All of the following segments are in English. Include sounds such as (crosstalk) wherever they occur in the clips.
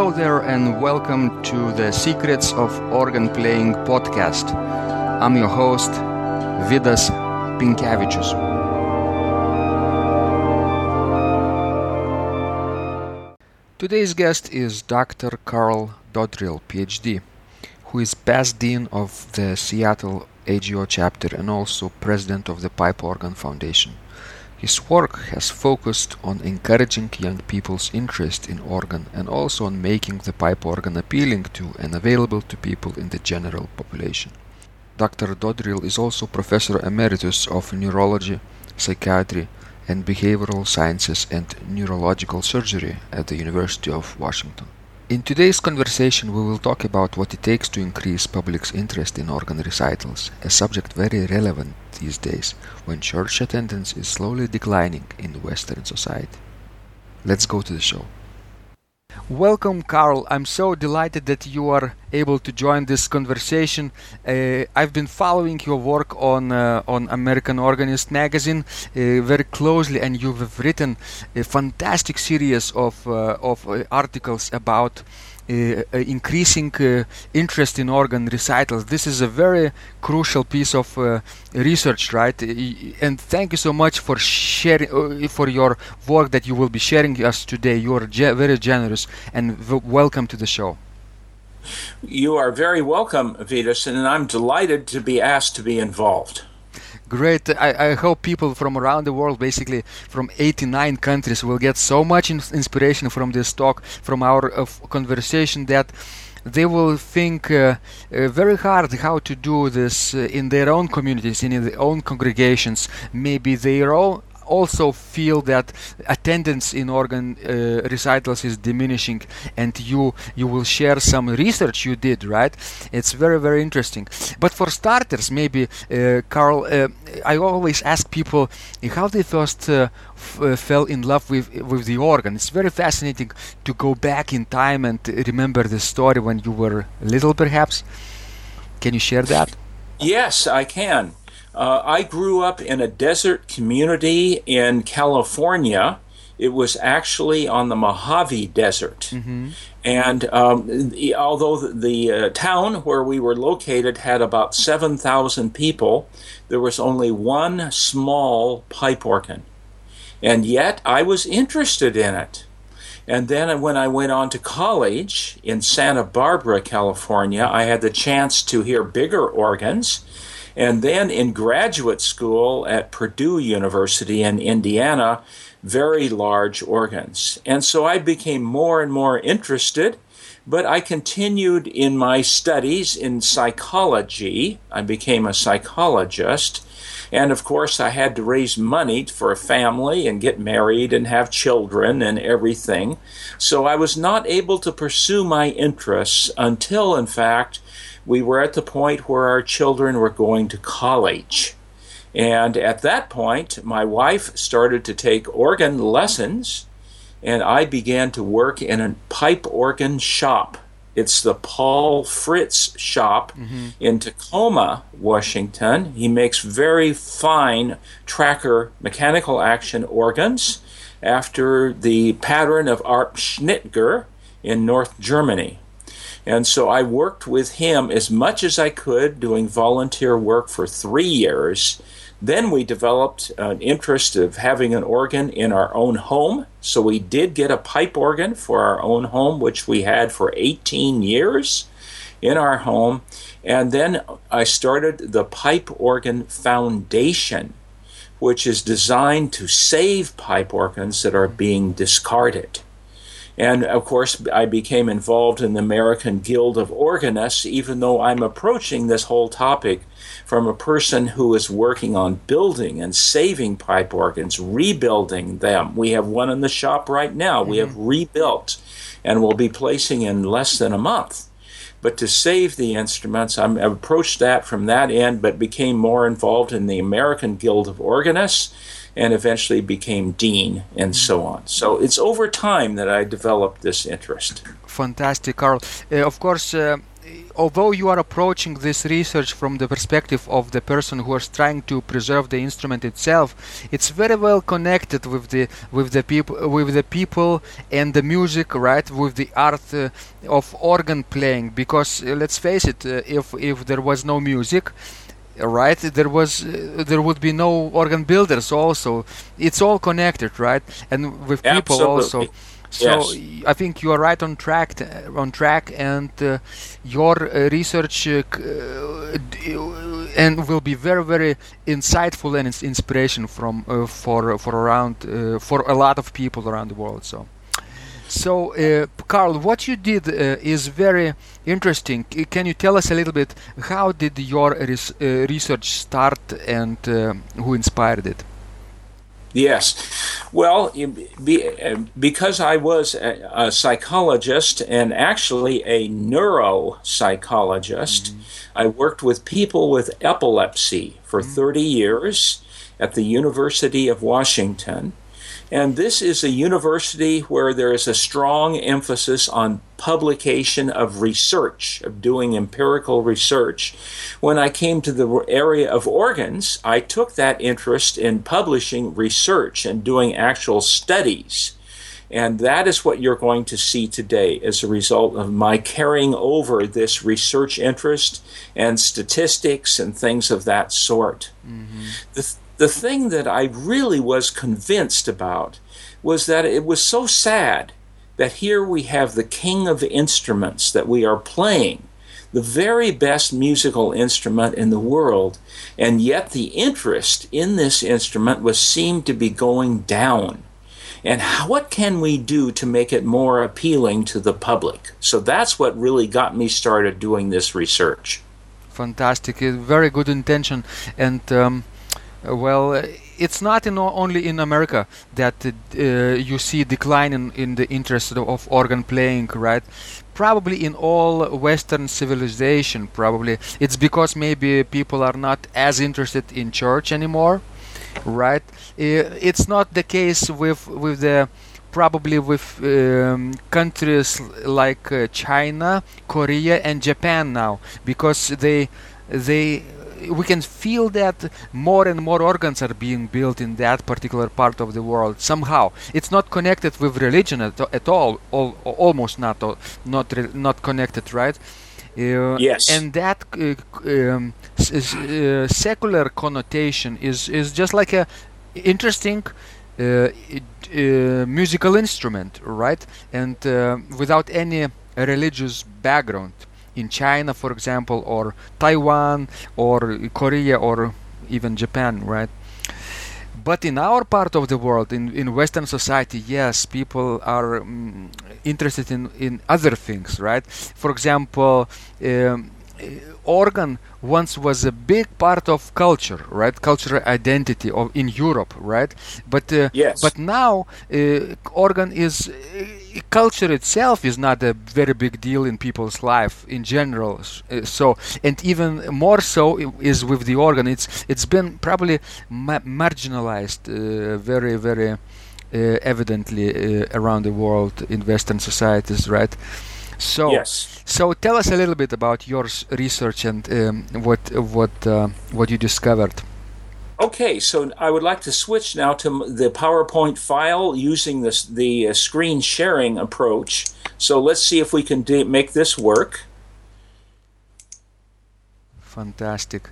Hello there, and welcome to the Secrets of Organ Playing podcast. I'm your host, Vidas Pinkevičius. Today's guest is Dr. Carl Dodrill, PhD, who is past dean of the Seattle AGO chapter and also president of the Pipe Organ Foundation. His work has focused on encouraging young people's interest in organ and also on making the pipe organ appealing to and available to people in the general population. Dr. Dodrill is also Professor Emeritus of Neurology, Psychiatry, and Behavioral Sciences and Neurological Surgery at the University of Washington. In today's conversation, we will talk about what it takes to increase public's interest in organ recitals, a subject very relevant these days when church attendance is slowly declining in Western society. Let's go to the show. Welcome, Carl. I'm so delighted that you are able to join this conversation. Uh, I've been following your work on uh, on American Organist magazine uh, very closely, and you've written a fantastic series of uh, of uh, articles about Uh, uh, increasing uh, interest in organ recitals. This is a very crucial piece of uh, research, right? And thank you so much for sharing for your work that you will be sharing us today. You are ge- very generous, and v- welcome to the show. You are very welcome, Vidas, and I'm delighted to be asked to be involved. Great. I, I hope people from around the world, basically from 89 countries, will get so much in- inspiration from this talk, from our uh, conversation, that they will think uh, uh, very hard how to do this uh, in their own communities, in their own congregations, maybe their own also feel that attendance in organ uh, recitals is diminishing and you you will share some research you did right? It's very very interesting. But for starters maybe uh, carl uh, i always ask people how they first uh, uh, fell in love with with the organ. It's very fascinating to go back in time and remember the story when you were little perhaps. Can you share that? Yes i can uh, I grew up in a desert community in California. It was actually on the Mojave Desert. Mm-hmm. And um, the, although the, the uh, town where we were located had about 7,000 people, there was only one small pipe organ. And yet I was interested in it. And then when I went on to college in Santa Barbara, California, I had the chance to hear bigger organs and then in graduate school at Purdue University in Indiana, very large organs. And so I became more and more interested, but I continued in my studies in psychology. I became a psychologist. And of course, I had to raise money for a family and get married and have children and everything. So I was not able to pursue my interests until, in fact, we were at the point where our children were going to college. And at that point, my wife started to take organ lessons, and I began to work in a pipe organ shop. It's the Paul Fritts shop mm-hmm. in Tacoma, Washington. He makes very fine tracker mechanical action organs after the pattern of Arp Schnitger in North Germany. And so I worked with him as much as I could, doing volunteer work for three years. Then we developed an interest of having an organ in our own home. So we did get a pipe organ for our own home, which we had for 18 years in our home. And then I started the Pipe Organ Foundation, which is designed to save pipe organs that are being discarded. And of course, I became involved in the American Guild of Organists, even though I'm approaching this whole topic from a person who is working on building and saving pipe organs, rebuilding them. We have one in the shop right now. Mm-hmm. We have rebuilt and we'll be placing in less than a month. But to save the instruments, I'm, I approached that from that end, but became more involved in the American Guild of Organists and eventually became dean and so on. So it's over time that I developed this interest. Fantastic, Carl. Uh, of course, uh, although you are approaching this research from the perspective of the person who is trying to preserve the instrument itself, it's very well connected with the with the people with the people and the music, right? With the art uh, of organ playing. Because uh, let's face it, uh, if if there was no music, right there was uh, there would be no organ builders also it's all connected right and with people Absolutely. also so Yes. I think you are right on track, t- on track, and uh, your uh, research uh, uh, d- uh, and will be very, very insightful and ins- inspiration from uh, for for around uh, for a lot of people around the world. So. So, uh, Carl, what you did uh, is very interesting. Can you tell us a little bit how did your res- uh, research start and uh, who inspired it? Yes. Well, be, uh, because I was a, a psychologist and actually a neuropsychologist, I worked with people with epilepsy for 30 years at the University of Washington. And this is a university where there is a strong emphasis on publication of research, of doing empirical research. When I came to the area of organs, I took that interest in publishing research and doing actual studies. And that is what you're going to see today as a result of my carrying over this research interest and statistics and things of that sort. Mm-hmm. The, the thing that I really was convinced about was that it was so sad that here we have the king of instruments that we are playing, the very best musical instrument in the world, and yet the interest in this instrument was seemed to be going down. And what can we do to make it more appealing to the public? So that's what really got me started doing this research. fantastic very good intention and um, well uh, it's not in only in america that uh, uh, you see decline in, in the interest of, organ playing right? Probably in all western civilization probably. It's because maybe people are not as interested in church anymore right? Uh, it's not the case with with the probably with um, countries like uh, China, Korea, and Japan now, because they they we can feel that more and more organs are being built in that particular part of the world somehow. It's not connected with religion at, at all, all, almost not not not connected, right? Uh, Yes. and that uh, um, s- uh, secular connotation is is just like a interesting uh, uh, musical instrument, right? And uh, without any religious background. In China, for example, or Taiwan, or Korea, or even Japan, right? But in our part of the world, in, in Western society, yes, people are mm, interested in, in other things, right? For example, um, organ once was a big part of culture, right? Cultural identity of in Europe, right? But uh, Yes. but now uh, organ is uh, culture itself is not a very big deal in people's life in general. Uh, so and even more so is with the organ. It's it's been probably ma- marginalized uh, very very. Uh, evidently uh, around the world in Western societies, right? So, Yes. so tell us a little bit about your research and um, what what uh, what you discovered. Okay, so I would like to switch now to the PowerPoint file using this, the uh, screen sharing approach. So let's see if we can do, make this work. Fantastic.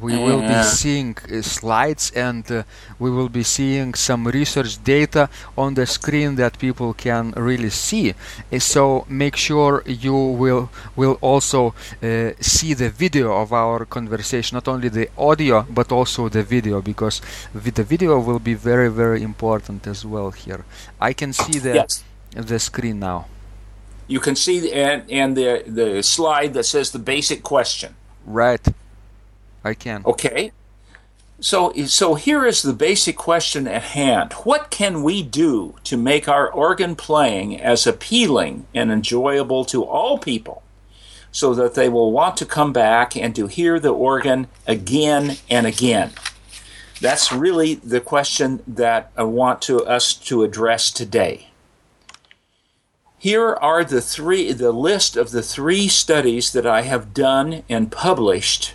We will be seeing uh, slides and uh, we will be seeing some research data on the screen that people can really see. Uh, So make sure you will will also uh, see the video of our conversation, not only the audio but also the video, because the video will be very very important as well here. I can see the Yes. the screen now. You can see the, and, and the, the slide that says the basic question. Right. I can. Okay. So, so here is the basic question at hand. What can we do to make our organ playing as appealing and enjoyable to all people so that they will want to come back and to hear the organ again and again? That's really the question that I want to us to address today. Here are the three the list of the three studies that I have done and published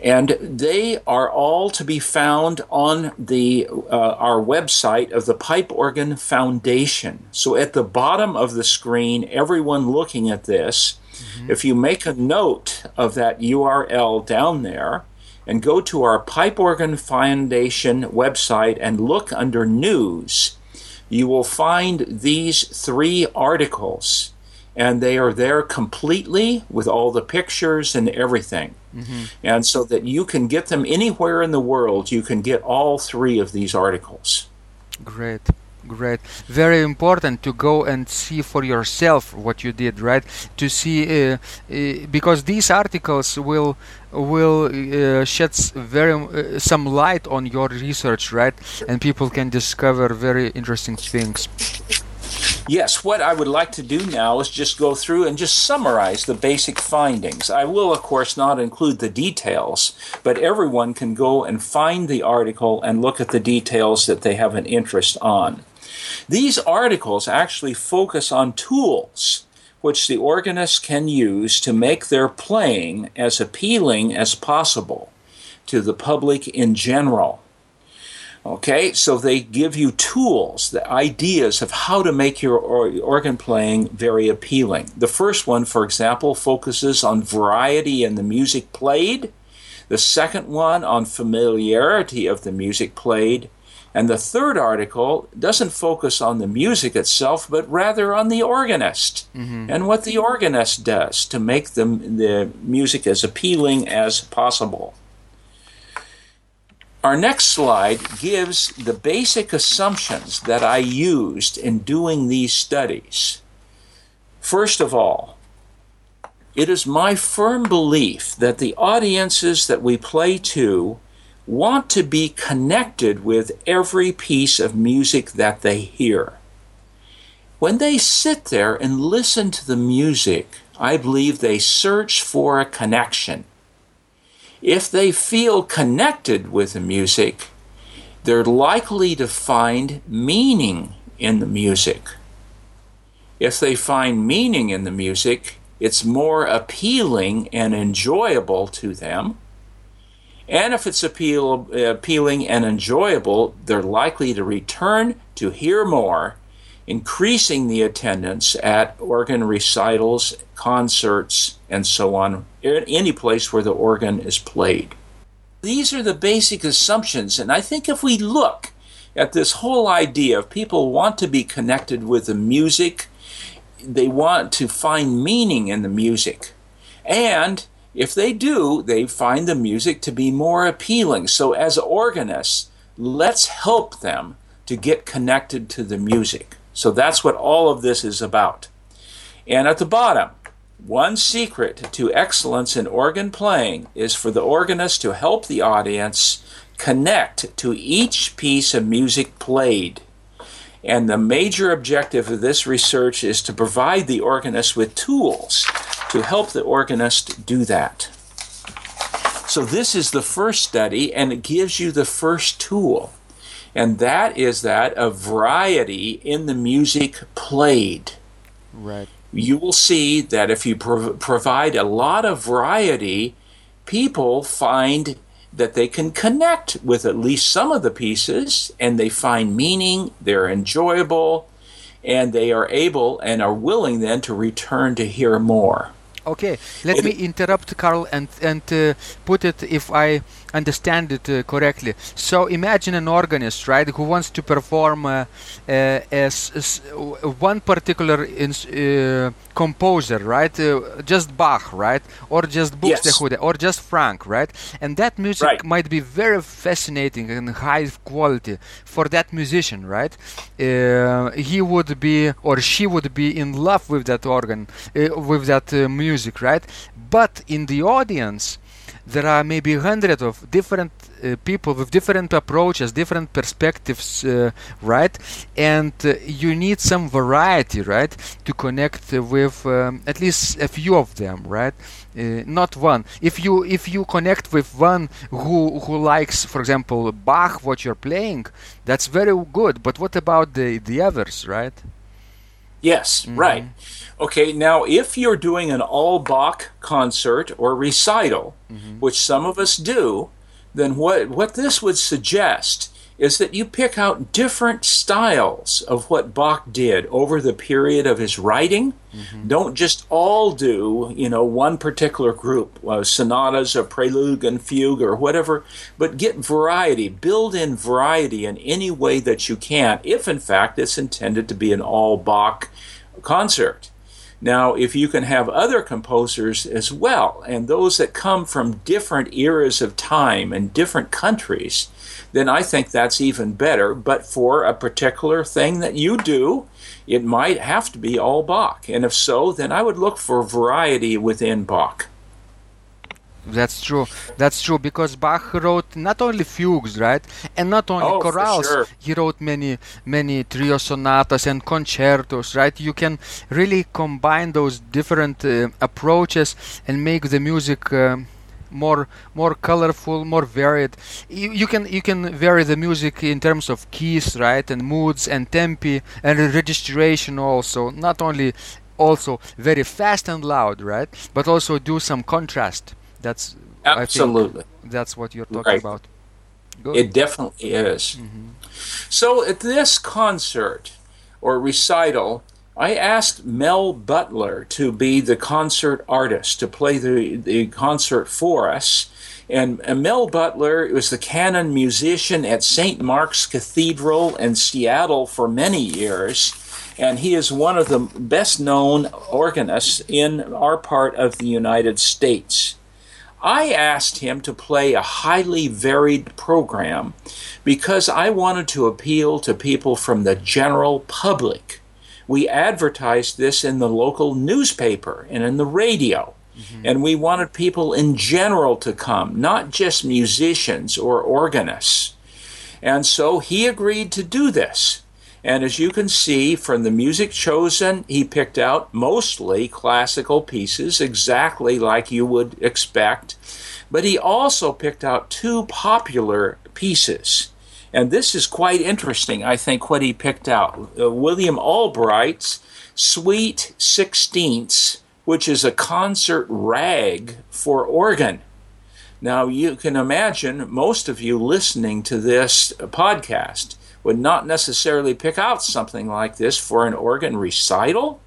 and they are all to be found on the uh, our website of the Pipe Organ Foundation. So at the bottom of the screen, everyone looking at this, mm-hmm. if you make a note of that URL down there and go to our Pipe Organ Foundation website and look under news, you will find these three articles and they are there completely with all the pictures and everything. Mm-hmm. And so that you can get them anywhere in the world, you can get all three of these articles. Great. Great. Very important to go and see for yourself what you did, right? To see uh, uh, because these articles will will uh, shed very uh, some light on your research, right? And people can discover very interesting things. Yes, what I would like to do now is just go through and just summarize the basic findings. I will, of course, not include the details, but everyone can go and find the article and look at the details that they have an interest on. These articles actually focus on tools which the organist can use to make their playing as appealing as possible to the public in general. Okay, so they give you tools, the ideas of how to make your organ playing very appealing. The first one, for example, focuses on variety in the music played. The second one on familiarity of the music played. And the third article doesn't focus on the music itself, but rather on the organist mm-hmm. and what the organist does to make the, the music as appealing as possible. Our next slide gives the basic assumptions that I used in doing these studies. First of all, it is my firm belief that the audiences that we play to want to be connected with every piece of music that they hear. When they sit there and listen to the music, I believe they search for a connection if they feel connected with the music, they're likely to find meaning in the music. If they find meaning in the music, it's more appealing and enjoyable to them. And if it's appeal, appealing and enjoyable, they're likely to return to hear more increasing the attendance at organ recitals, concerts, and so on, any place where the organ is played. These are the basic assumptions, and I think if we look at this whole idea of people want to be connected with the music, they want to find meaning in the music. And if they do, they find the music to be more appealing. So, as organists, let's help them to get connected to the music. So that's what all of this is about. And at the bottom, one secret to excellence in organ playing is for the organist to help the audience connect to each piece of music played. And the major objective of this research is to provide the organist with tools to help the organist do that. So, this is the first study, and it gives you the first tool and that is that of variety in the music played. Right. You will see that if you provide a lot of variety, people find that they can connect with at least some of the pieces and they find meaning, they're enjoyable, and they are able and are willing then to return to hear more. Okay, let it, me interrupt, Carl, and and uh, put it if I understand it uh, correctly. So imagine an organist, right, who wants to perform uh, uh as, as, one particular ins- uh, composer, right? Uh, just Bach, right, or just Buxtehude, yes. or just Franck, right? And that music right. might be very fascinating and high quality for that musician, right? he would be or she would be in love with that organ, with that music, right? But in the audience there are maybe hundreds of different uh, people with different approaches, different perspectives, uh, right? And uh, you need some variety, right, to connect with um, at least a few of them, right? Uh, not one. If you if you connect with one who who likes, for example, Bach, what you're playing, that's very good. But what about the the others, right? Yes, mm-hmm. right. Okay, now if you're doing an all Bach concert or recital, mm-hmm. which some of us do, then what, what this would suggest is that you pick out different styles of what Bach did over the period of his writing. Mm-hmm. Don't just all do, you know, one particular group, uh, sonatas or prelude and fugue or whatever, but get variety, build in variety in any way that you can, if in fact it's intended to be an all Bach concert. Now, if you can have other composers as well, and those that come from different eras of time and different countries, then I think that's even better. But for a particular thing that you do, it might have to be all Bach. And if so, then I would look for variety within Bach. That's true. That's true because Bach wrote not only fugues, right, and not only oh, chorales. Sure. He wrote many, many trio sonatas and concertos, right? You can really combine those different uh, approaches and make the music. Uh, more more colorful more varied you, you can you can vary the music in terms of keys right and moods and tempi and registration also not only also very fast and loud right but also do some contrast that's absolutely that's what you're talking right. about Good. it definitely is mm-hmm. so at this concert or recital I asked Mel Butler to be the concert artist, to play the, the concert for us. And, and Mel Butler was the canon musician at St. Mark's Cathedral in Seattle for many years. And he is one of the best known organists in our part of the United States. I asked him to play a highly varied program because I wanted to appeal to people from the general public we advertised this in the local newspaper and in the radio. Mm-hmm. And we wanted people in general to come, not just musicians or organists. And so he agreed to do this. And as you can see from the music chosen, he picked out mostly classical pieces, exactly like you would expect. But he also picked out two popular pieces. And this is quite interesting, I think, what he picked out. Uh, William Albright's Sweet Sixteenths, which is a concert rag for organ. Now, you can imagine most of you listening to this podcast would not necessarily pick out something like this for an organ recital,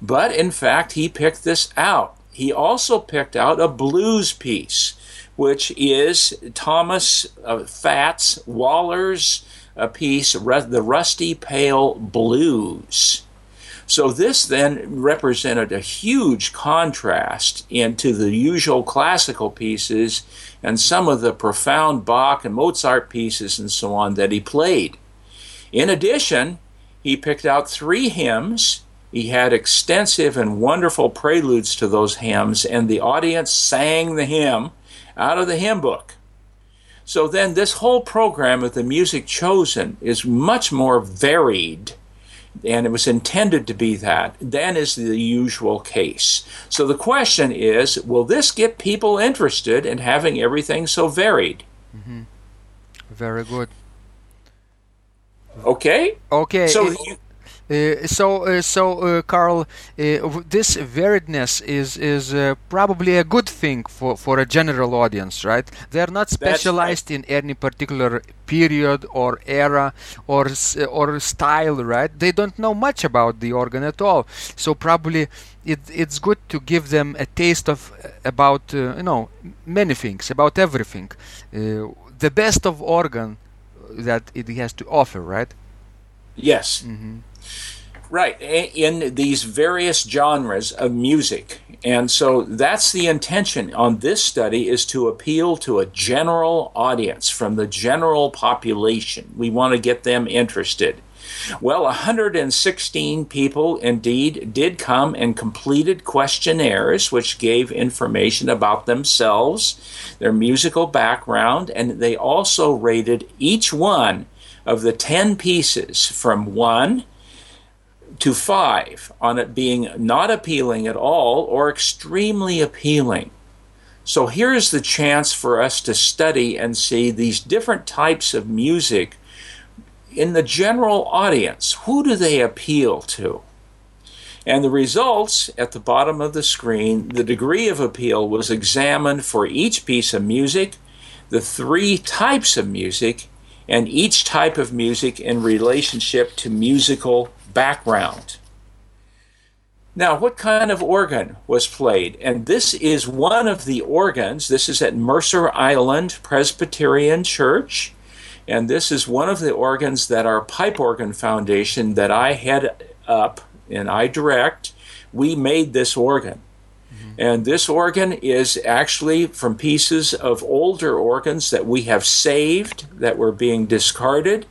but in fact, he picked this out. He also picked out a blues piece which is Thomas uh, Fats Waller's uh, piece, The Rusty Pail Blues. So this then represented a huge contrast into the usual classical pieces and some of the profound Bach and Mozart pieces and so on that he played. In addition, he picked out three hymns. He had extensive and wonderful preludes to those hymns, and the audience sang the hymn out of the hymn book. So then, this whole program of the music chosen is much more varied, and it was intended to be that, than is the usual case. So the question is will this get people interested in having everything so varied? Mm-hmm. Very good. Okay. Okay. So you, uh, so, uh, so uh, Carl, this variedness is is probably a good thing for, for a general audience, right? They are not specialized right. in any particular period or era or or style, right? They don't know much about the organ at all. So probably it, it's good to give them a taste of about uh, you know many things, about everything. Uh, the best of organ that it has to offer, right? Yes. Mm-hmm. Right, in these various genres of music. And so that's the intention on this study is to appeal to a general audience from the general population. We want to get them interested. Well, 116 people indeed did come and completed questionnaires which gave information about themselves, their musical background, and they also rated each one of the 10 pieces from 1 to 5 on it being not appealing at all or extremely appealing. So here's the chance for us to study and see these different types of music in the general audience. Who do they appeal to? And the results at the bottom of the screen, the degree of appeal was examined for each piece of music, the three types of music, and each type of music in relationship to musical background. Now, what kind of organ was played? And this is one of the organs. This is at Mercer Island Presbyterian Church. And this is one of the organs that our Pipe Organ Foundation that I head up and I direct, we made this organ. Mm-hmm. And this organ is actually from pieces of older organs that we have saved that were being discarded.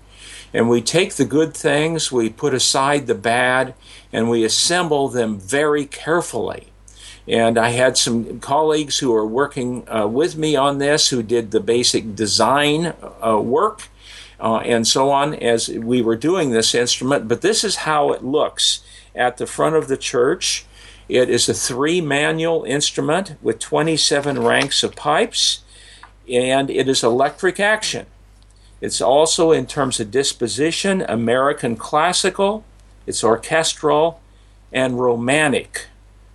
And we take the good things, we put aside the bad, and we assemble them very carefully. And I had some colleagues who are working uh, with me on this who did the basic design uh, work uh, and so on as we were doing this instrument. But this is how it looks at the front of the church. It is a three manual instrument with 27 ranks of pipes, and it is electric action. It's also, in terms of disposition, American classical, it's orchestral, and romantic.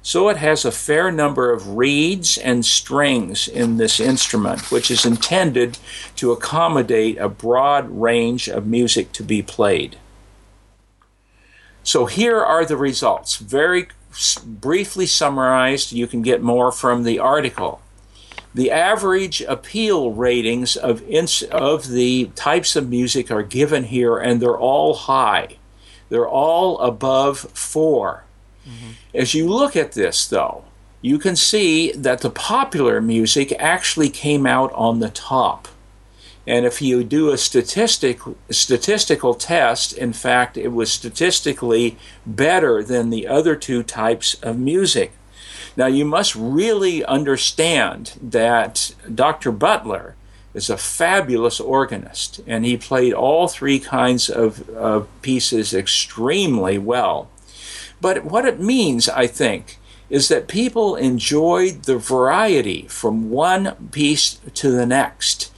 So it has a fair number of reeds and strings in this instrument, which is intended to accommodate a broad range of music to be played. So here are the results, very briefly summarized. You can get more from the article. The average appeal ratings of, ins- of the types of music are given here, and they're all high. They're all above 4 mm-hmm. As you look at this, though, you can see that the popular music actually came out on the top. And if you do a statistic, statistical test, in fact, it was statistically better than the other two types of music. Now, you must really understand that Dr. Butler is a fabulous organist, and he played all three kinds of, pieces extremely well. But what it means, I think, is that people enjoyed the variety from one piece to the next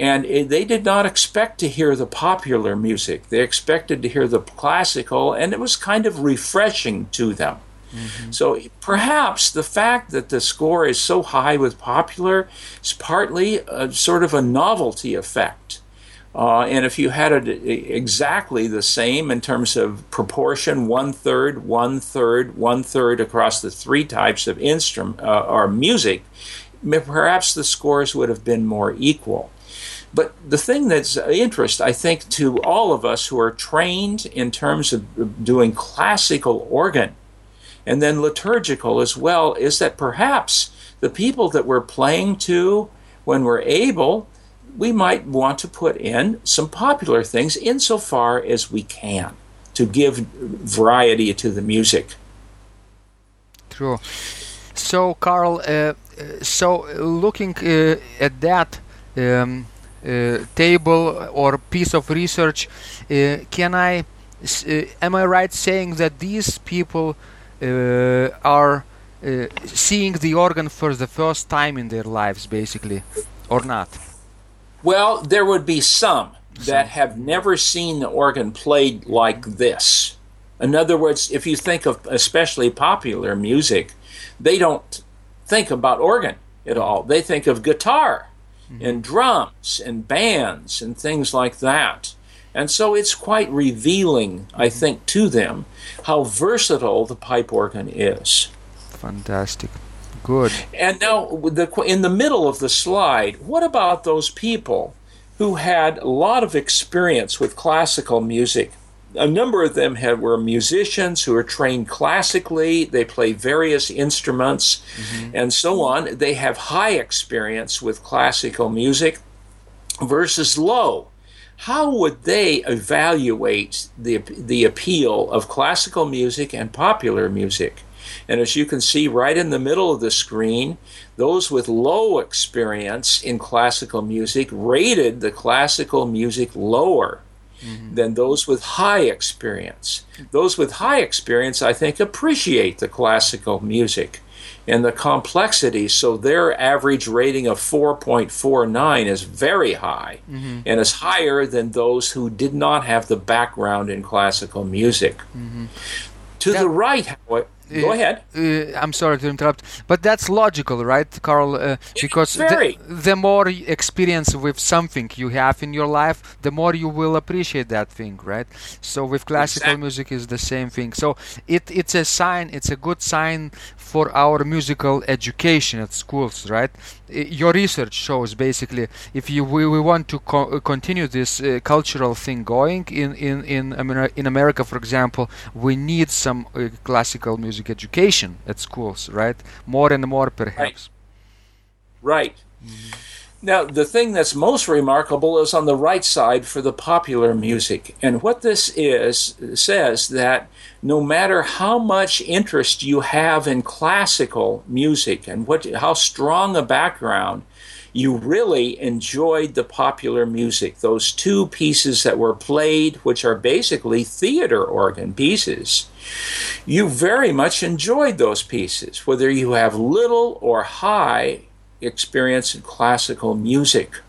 and they did not expect to hear the popular music. They expected to hear the classical, and it was kind of refreshing to them. Mm-hmm. So perhaps the fact that the score is so high with popular is partly a, sort of a novelty effect. Uh, and if you had it exactly the same in terms of proportion, one third, one third, one third across the three types of instrument uh, or music, perhaps the scores would have been more equal. But the thing that's of interest, I think, to all of us who are trained in terms of doing classical organ and then liturgical as well, is that perhaps the people that we're playing to when we're able, we might want to put in some popular things insofar as we can to give variety to the music. True. So, Carl, uh, so looking uh, at that, um, uh, table or piece of research, uh, can I? Uh, am I right saying that these people are seeing the organ for the first time in their lives, basically, or not? Well, there would be some that have never seen the organ played like this. In other words, if you think of especially popular music, they don't think about organ at all. They think of guitar mm-hmm. and drums and bands and things like that. And so it's quite revealing, I mm-hmm. think, to them how versatile the pipe organ is. Fantastic. Good. And now, the, in the middle of the slide, what about those people who had a lot of experience with classical music? a number of them have, were musicians who are trained classically. They play various instruments mm-hmm. and so on. They have high experience with classical music versus low. How would they evaluate the, the appeal of classical music and popular music? And as you can see right in the middle of the screen, those with low experience in classical music rated the classical music lower mm-hmm. than those with high experience. Those with high experience, I think, appreciate the classical music and the complexity. So their average rating of 4.49 is very high mm-hmm. and is higher than those who did not have the background in classical music. Mm-hmm. To That- the right, however, go Uh, ahead. Uh, I'm sorry to interrupt, but that's logical, right, Carl? Uh, because. The, the more experience with something you have in your life, the more you will appreciate that thing, right? So with classical Exactly. music is the same thing. So it it's a sign, it's a good sign for our musical education at schools, right? Your research shows basically if you we, we want to co- uh, continue this uh, cultural thing going in in in, Amer- in America, for example, we need some uh, classical music education at schools, right? More and more, perhaps. Right. Now, the thing that's most remarkable is on the right side for the popular music. And what this is says that no matter how much interest you have in classical music and what how strong a background, you really enjoyed the popular music. Those two pieces that were played, which are basically theater organ pieces, you very much enjoyed those pieces, whether you have little or high experience in classical music.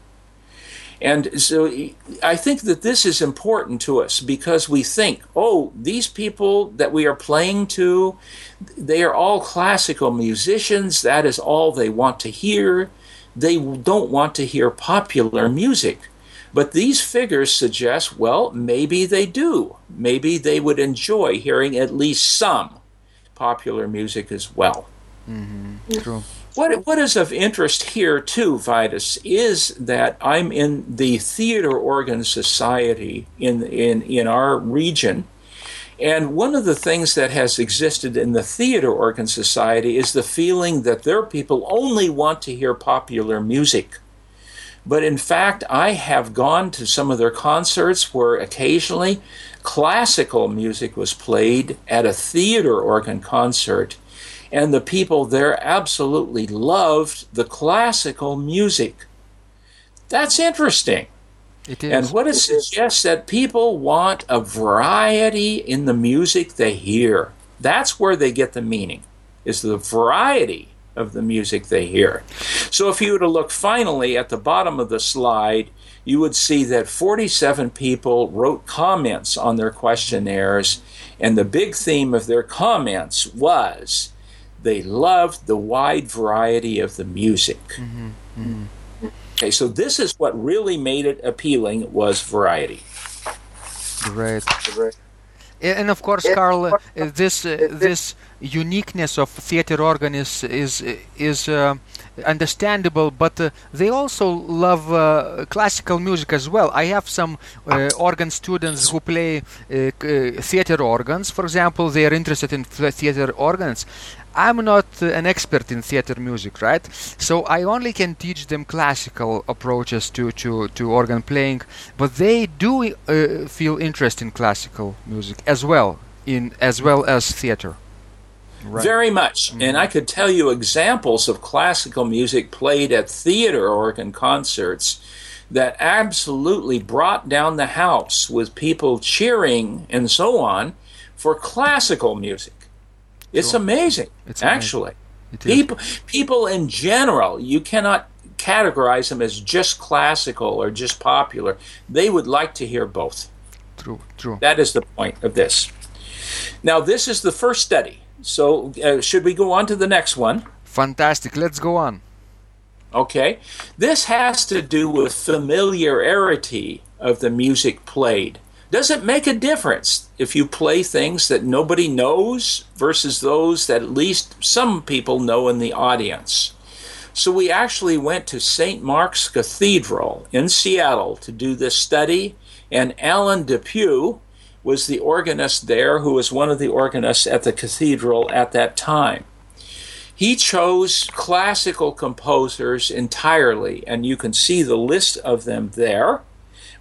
And so I think that this is important to us because we think, oh, these people that we are playing to, they are all classical musicians. That is all they want to hear. They don't want to hear popular music. But these figures suggest, well, maybe they do. Maybe they would enjoy hearing at least some popular music as well. Mm-hmm. True. What, what is of interest here, too, Vidas, is that I'm in the Theater Organ Society in, in, in our region. And one of the things that has existed in the Theater Organ Society is the feeling that their people only want to hear popular music. But in fact, I have gone to some of their concerts where occasionally classical music was played at a theater organ concert and the people there absolutely loved the classical music. That's interesting. It is. And what it suggests that people want a variety in the music they hear. That's where they get the meaning, is the variety of the music they hear. So if you were to look finally at the bottom of the slide, you would see that 47 people wrote comments on their questionnaires, and the big theme of their comments was they loved the wide variety of the music. Okay, so this is what really made it appealing was variety. Great. A- And of course, Carl, uh, this uh, this uniqueness of theater organ is is is uh, understandable, but uh, they also love uh, classical music as well. I have some uh, organ students who play uh, uh, theater organs. For example, they are interested in theater organs. I'm not uh, an expert in theater music, right? So I only can teach them classical approaches to, to, to organ playing, but they do uh, feel interest in classical music as well, in as well as theater. Right. Very much. And I could tell you examples of classical music played at theater organ concerts that absolutely brought down the house with people cheering and so on for classical music. It's amazing, It's actually. Is. People, people in general, you cannot categorize them as just classical or just popular. They would like to hear both. True, true. That is the point of this. Now, this is the first study. So, uh, should we go on to the next one? Fantastic. Let's go on. Okay. This has to do with familiarity of the music played. Does it make a difference if you play things that nobody knows versus those that at least some people know in the audience? So we actually went to St. Mark's Cathedral in Seattle to do this study, and Alan Depew was the organist there who was one of the organists at the cathedral at that time. He chose classical composers entirely, and you can see the list of them there.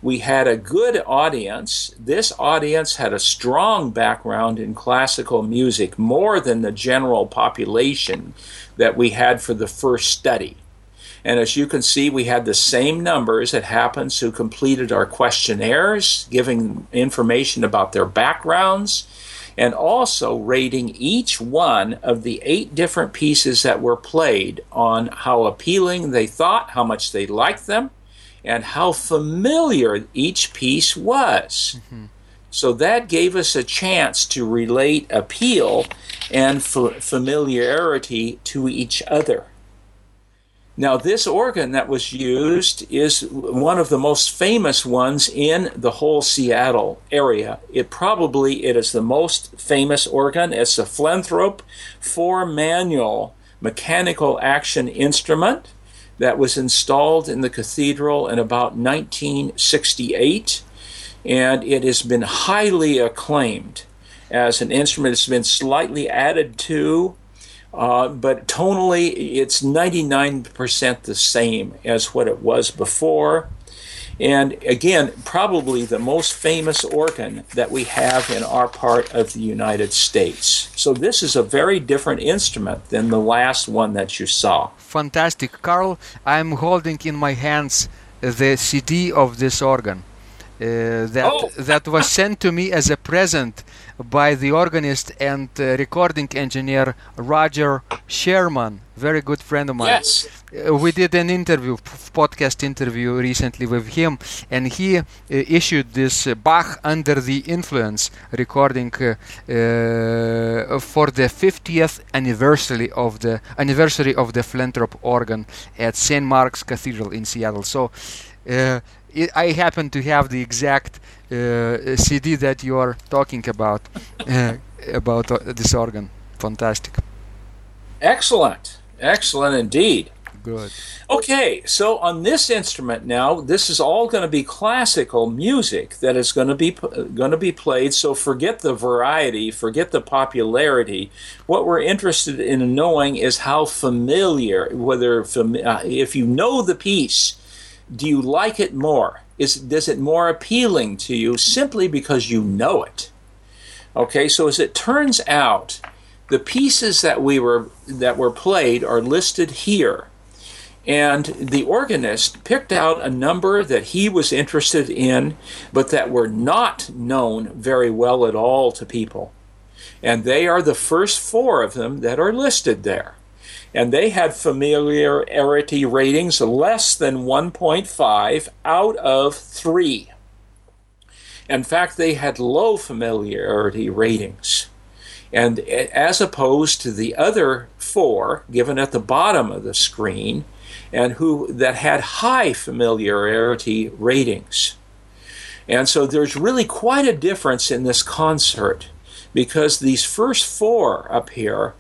We had a good audience. This audience had a strong background in classical music, more than the general population that we had for the first study. And as you can see, we had the same numbers, it happens, who completed our questionnaires, giving information about their backgrounds, and also rating each one of the eight different pieces that were played on how appealing they thought, how much they liked them, and how familiar each piece was. Mm-hmm. So that gave us a chance to relate appeal and f- familiarity to each other. Now, this organ that was used is one of the most famous ones in the whole Seattle area. It probably it is the most famous organ. It's a Flentrop four manual mechanical action instrument that was installed in the cathedral in about 1968, and it has been highly acclaimed as an instrument. It's been slightly added to uh, but tonally, it's 99% the same as what it was before. And again, probably the most famous organ that we have in our part of the United States. So this is a very different instrument than the last one that you saw. Fantastic. Carl, I'm holding in my hands the CD of this organ. Uh, that oh. that was sent to me as a present by the organist and uh, recording engineer Roger Sherman, very good friend of mine. Yes. Uh, we did an interview, podcast interview recently with him, and he uh, issued this uh, Bach Under the Influence recording uh, for the 50th anniversary of the anniversary of the Flentrop organ at St. Mark's Cathedral in Seattle. So it, I happen to have the exact uh, CD that you are talking about uh, (laughs) about uh, this organ. Fantastic. Excellent, excellent indeed. Good. Okay, so on this instrument now, this is all going to be classical music that is going to be going to be played. So forget the variety, forget the popularity. What we're interested in knowing is how familiar, whether uh, if you know the piece, do you like it more? Is does it more appealing to you simply because you know it? Okay, so as it turns out, the pieces that we were that were played are listed here. And the organist picked out a number that he was interested in, but that were not known very well at all to people. And they are the first four of them that are listed there and they had familiarity ratings less than 1.5 out of 3. In fact, they had low familiarity ratings. And as opposed to the other four given at the bottom of the screen, and who that had high familiarity ratings. And so there's really quite a difference in this concert because these first four up here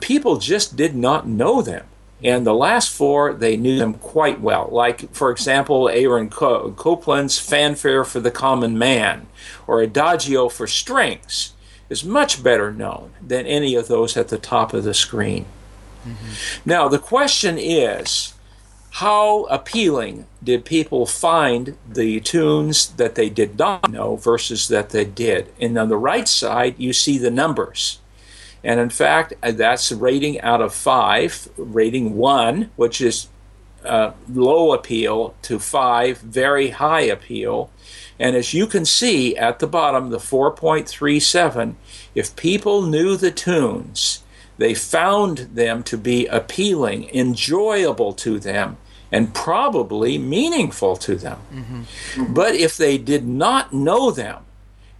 people just did not know them. And the last four, they knew them quite well. Like, for example, Aaron Copland's Fanfare for the Common Man, or Adagio for Strings, is much better known than any of those at the top of the screen. Mm-hmm. Now, the question is how appealing did people find the tunes that they did not know versus that they did? And on the right side, you see the numbers. And in fact, that's rating out of five, rating one, which is uh, low appeal, to five, very high appeal. And as you can see at the bottom, the 4.37, if people knew the tunes, they found them to be appealing, enjoyable to them, and probably meaningful to them. Mm-hmm. But if they did not know them,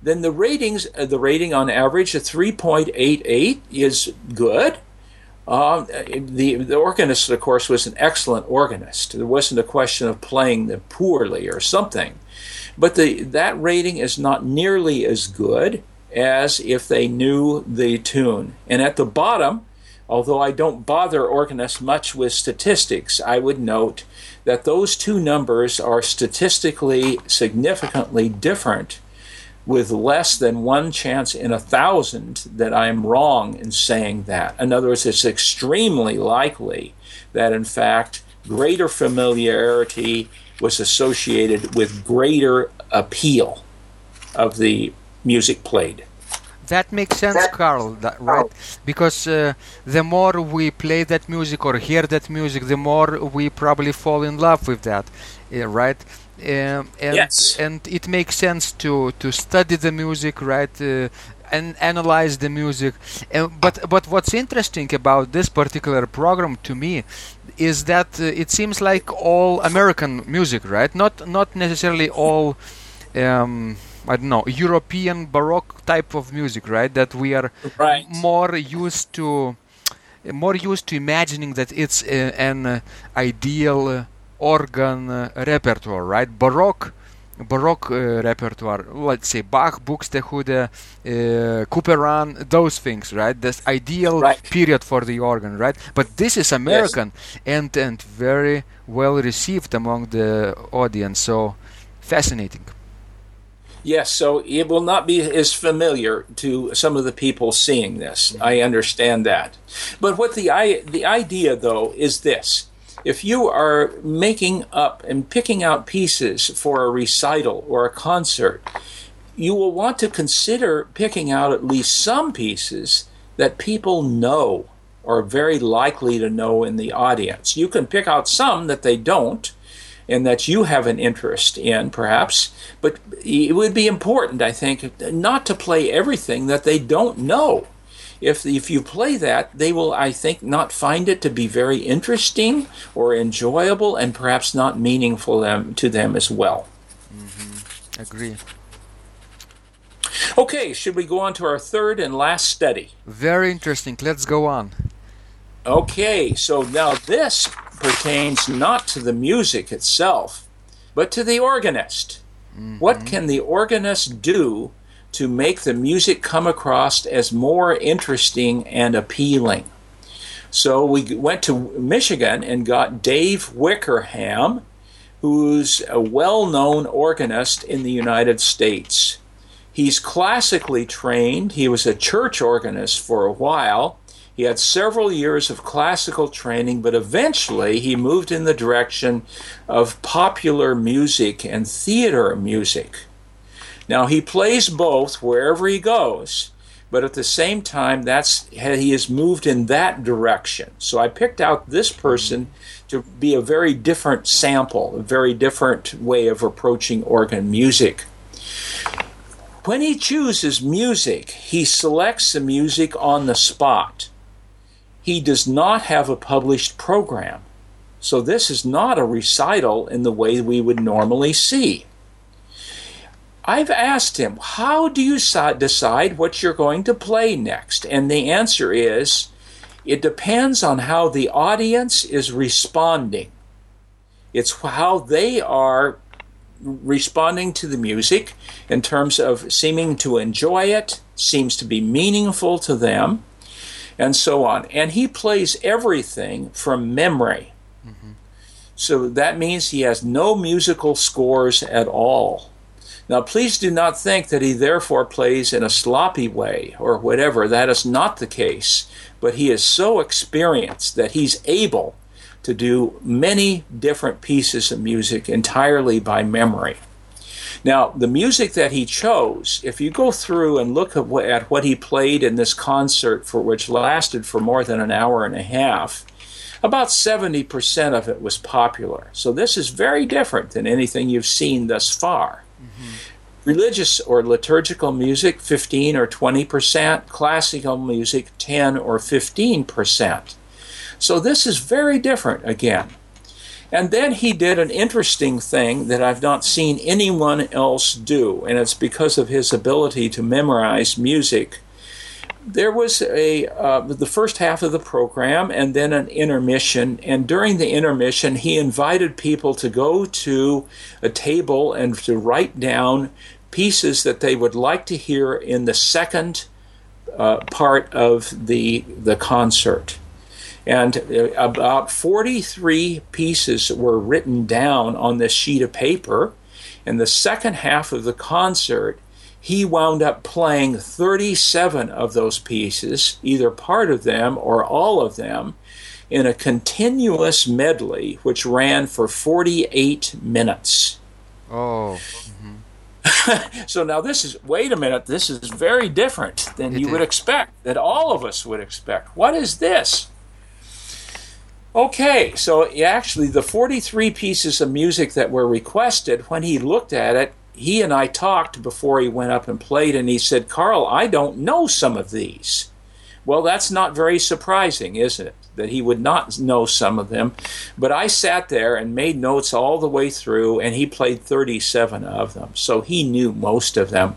then the ratings, uh, the rating on average of 3.88 is good. Uh, the, the organist, of course, was an excellent organist. There wasn't a question of playing them poorly or something. But the, that rating is not nearly as good as if they knew the tune. And at the bottom, although I don't bother organists much with statistics, I would note that those two numbers are statistically significantly different with less than one chance in a thousand that I'm wrong in saying that. In other words, it's extremely likely that, in fact, greater familiarity was associated with greater appeal of the music played. That makes sense, Carl, that, right? Because uh, the more we play that music or hear that music, the more we probably fall in love with that, uh, right? Um, and yes. and it makes sense to to study the music, right? Uh, and analyze the music. Uh, but but what's interesting about this particular program to me is that uh, it seems like all American music, right? Not not necessarily all. Um, I don't know European Baroque type of music, right? That we are right. more used to, more used to imagining that it's a, an uh, ideal uh, organ uh, repertoire, right? Baroque. Baroque uh, repertoire, let's say Bach, Buxtehude, uh, Couperin, those things, right? This ideal right. period for the organ, right? But this is American yes. and and very well received among the audience. So fascinating. Yes, so it will not be as familiar to some of the people seeing this. I understand that. But what the the idea though is this. If you are making up and picking out pieces for a recital or a concert, you will want to consider picking out at least some pieces that people know or are very likely to know in the audience. You can pick out some that they don't, and that you have an interest in, perhaps. But it would be important, I think, not to play everything that they don't know. If, if you play that, they will, I think, not find it to be very interesting or enjoyable and perhaps not meaningful them, to them as well. Mm-hmm. Agree. Okay, should we go on to our third and last study? Very interesting. Let's go on. Okay, so now this pertains not to the music itself, but to the organist. Mm-hmm. What can the organist do to make the music come across as more interesting and appealing? So we went to Michigan and got Dave Wickerham, who's a well known organist in the United States. He's classically trained, he was a church organist for a while he had several years of classical training, but eventually he moved in the direction of popular music and theater music. Now he plays both wherever he goes, but at the same time that's he has moved in that direction. So I picked out this person to be a very different sample, a very different way of approaching organ music. When he chooses music, he selects the music on the spot he does not have a published program. So this is not a recital in the way we would normally see. I've asked him, How do you decide what you're going to play next? And the answer is, It depends on how the audience is responding. It's how they are responding to the music in terms of seeming to enjoy it, seems to be meaningful to them and so on. And he plays everything from memory. Mm-hmm. So that means he has no musical scores at all. Now, please do not think that he therefore plays in a sloppy way or whatever. That is not the case. But he is so experienced that he's able to do many different pieces of music entirely by memory. Now, the music that he chose, if you go through and look at what, at what he played in this concert, for which lasted for more than an hour and a half, about 70% of it was popular. So this is very different than anything you've seen thus far. Mm-hmm. Religious or liturgical music, 15 or 20%, classical music, 10 or 15%. So this is very different again. And then he did an interesting thing that I've not seen anyone else do, and it's because of his ability to memorize music. There was a uh, the first half of the program, and then an intermission. And during the intermission, he invited people to go to a table and to write down pieces that they would like to hear in the second uh, part of the the concert and uh, about 43 pieces were written down on this sheet of paper. In the second half of the concert, he wound up playing 37 of those pieces, either part of them or all of them, in a continuous medley which ran for 48 minutes. Oh. Mm-hmm. (laughs) so now this is, wait a minute, this is very different than it you would expect, that all of us would expect. What is this? Okay, so actually, the 43 pieces of music that were requested, when he looked at it, he and I talked before he went up and played, and he said, Carl, I don't know some of these. Well, that's not very surprising, is it? that he would not know some of them. But I sat there and made notes all the way through, and he played 37 of them. So he knew most of them.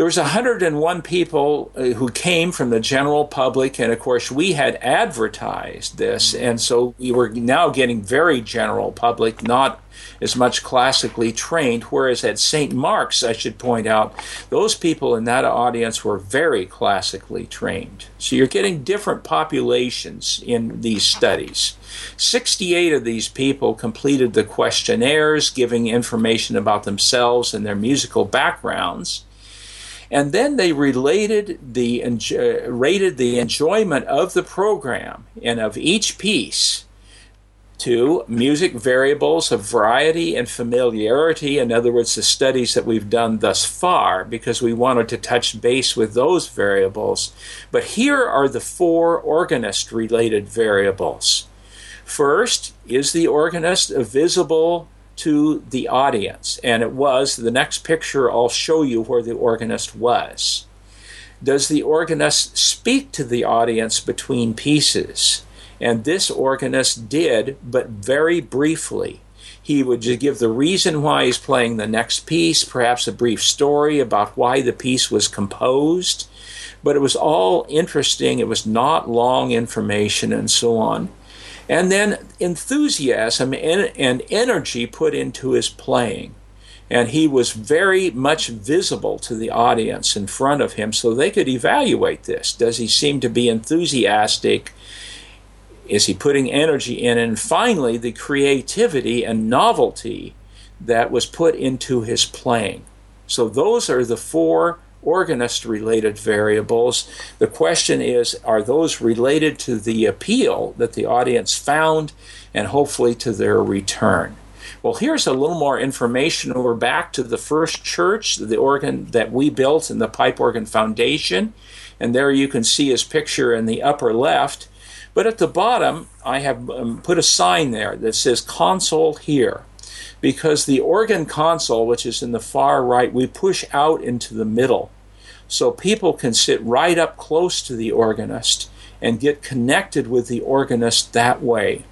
There was 101 people uh, who came from the general public, and of course we had advertised this, and so we were now getting very general public, not as much classically trained. Whereas at St. Mark's, I should point out, those people in that audience were very classically trained. So you're getting different populations in these studies. 68 of these people completed the questionnaires giving information about themselves and their musical backgrounds and then they related the rated the enjoyment of the program and of each piece to music variables of variety and familiarity. In other words, the studies that we've done thus far, because we wanted to touch base with those variables. But here are the four organist related variables. First, is the organist visible to the audience, and it was. The next picture I'll show you where the organist was. Does the organist speak to the audience between pieces? And this organist did, but very briefly. He would just give the reason why he's playing the next piece, perhaps a brief story about why the piece was composed. But it was all interesting, it was not long information, and so on and then enthusiasm and, and energy put into his playing. And he was very much visible to the audience in front of him so they could evaluate this. Does he seem to be enthusiastic? Is he putting energy in? And finally, the creativity and novelty that was put into his playing. So, those are the four organist related variables. The question is are those related to the appeal that the audience found and hopefully to their return? Well, here's a little more information. We're back to the first church, the organ that we built in the Pipe Organ Foundation. And there you can see his picture in the upper left. But at the bottom, I have um, put a sign there that says console here because the organ console, which is in the far right, we push out into the middle. So people can sit right up close to the organist and get connected with the organist that way.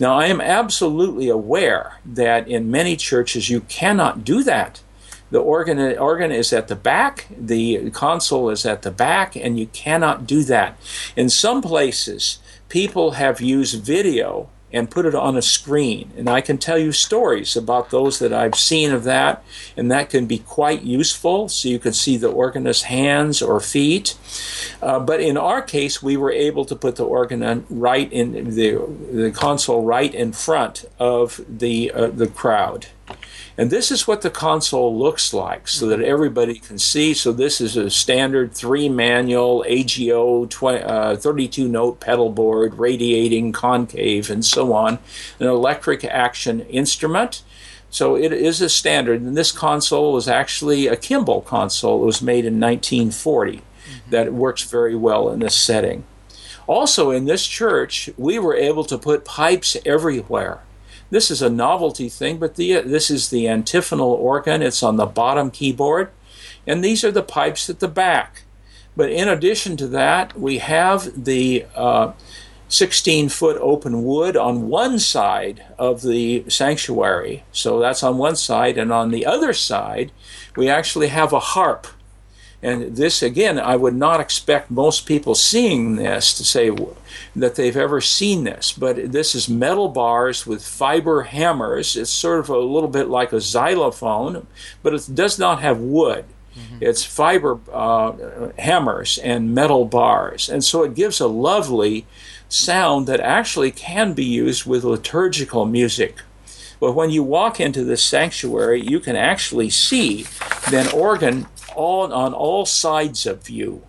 Now, I am absolutely aware that in many churches you cannot do that. The organ, organ is at the back, the console is at the back, and you cannot do that. In some places, people have used video and put it on a screen. And I can tell you stories about those that I've seen of that, and that can be quite useful. So you can see the organist's hands or feet. Uh, but in our case, we were able to put the organ right in the, the console right in front of the uh, the crowd. And this is what the console looks like so that everybody can see. So this is a standard three manual AGO 20, uh, 32 note pedal board, radiating, concave, and so on. An electric action instrument. So it is a standard. And this console is actually a Kimball console. It was made in 1940 mm-hmm. that works very well in this setting. Also, in this church, we were able to put pipes everywhere. This is a novelty thing, but the, this is the antiphonal organ. It's on the bottom keyboard, and these are the pipes at the back. But in addition to that, we have the uh, 16 foot open wood on one side of the sanctuary. So that's on one side, and on the other side, we actually have a harp and this, again, I would not expect most people seeing this to say that they've ever seen this. But this is metal bars with fiber hammers. It's sort of a little bit like a xylophone, but it does not have wood. Mm-hmm. It's fiber uh, hammers and metal bars. And so it gives a lovely sound that actually can be used with liturgical music. But when you walk into this sanctuary, you can actually see an organ all on all sides of you.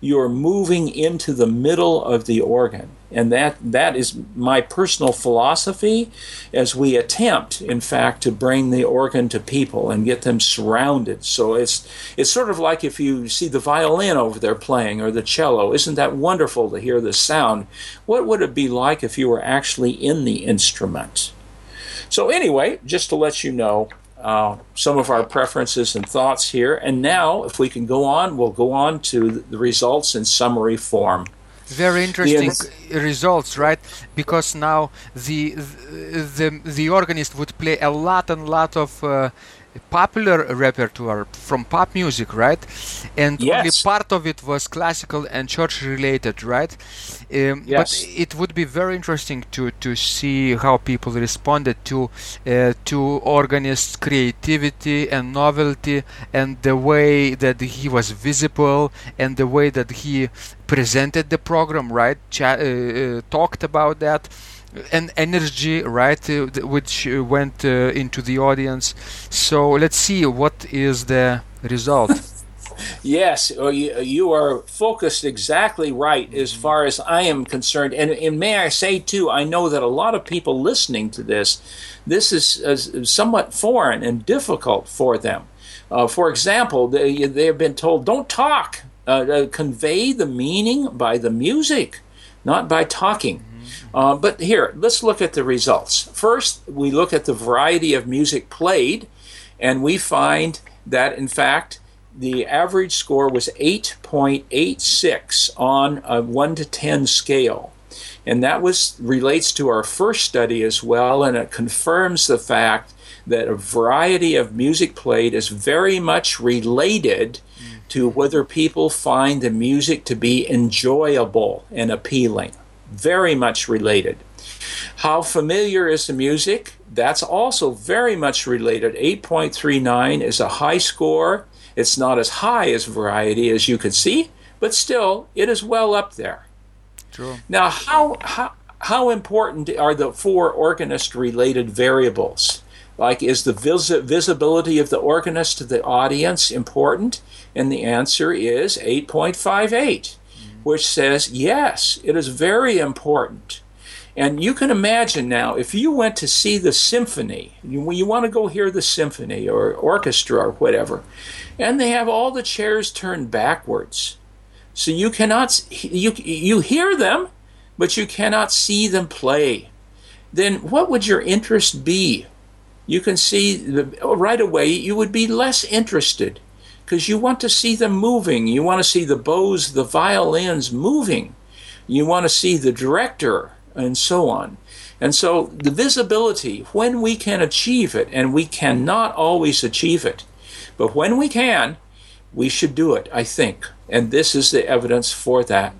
You're moving into the middle of the organ. And that, that is my personal philosophy as we attempt, in fact, to bring the organ to people and get them surrounded. So it's, it's sort of like if you see the violin over there playing or the cello. Isn't that wonderful to hear the sound? What would it be like if you were actually in the instrument? So, anyway, just to let you know, uh, some of our preferences and thoughts here. And now, if we can go on, we'll go on to the results in summary form. very interesting results right because now the the the organist would play a lot and lot of uh, popular repertoire from pop music, right? And yes. only part of it was classical and church related, right? Um, yes. But it would be very interesting to, to see how people responded to uh, to organist's creativity and novelty and the way that he was visible and the way that he presented the program, right? Ch- uh, uh, talked about that and energy, right, uh, which uh, went uh, into the audience. So let's see what is the result. (laughs) yes, you, you, are focused exactly right as mm-hmm. far as I am concerned. And, and, may I say, too, I know that a lot of people listening to this, this is, is somewhat foreign and difficult for them. Uh, for example, they, they have been told, don't talk, uh, convey the meaning by the music, not by talking. Uh, but here, let's look at the results. First, we look at the variety of music played, and we find that, in fact, the average score was 8.86 on a 1 to 10 scale. And that was relates to our first study as well, and it confirms the fact that a variety of music played is very much related to whether people find the music to be enjoyable and appealing very much related. How familiar is the music? That's also very much related. 8.39 is a high score. It's not as high as variety as you could see, but still, it is well up there. True. Now, how, how, how important are the four organist related variables? Like, is the vis- visibility of the organist to the audience important? And the answer is 8.58 which says, yes, it is very important. And you can imagine now, if you went to see the symphony, you, you want to go hear the symphony or orchestra or whatever, and they have all the chairs turned backwards. So you cannot, you, you hear them, but you cannot see them play. Then what would your interest be? You can see the, right away, you would be less interested because you want to see them moving. You want to see the bows, the violins moving. You want to see the director, and so on. And so the visibility, when we can achieve it, and we cannot always achieve it, but when we can, we should do it, I think. And this is the evidence for that.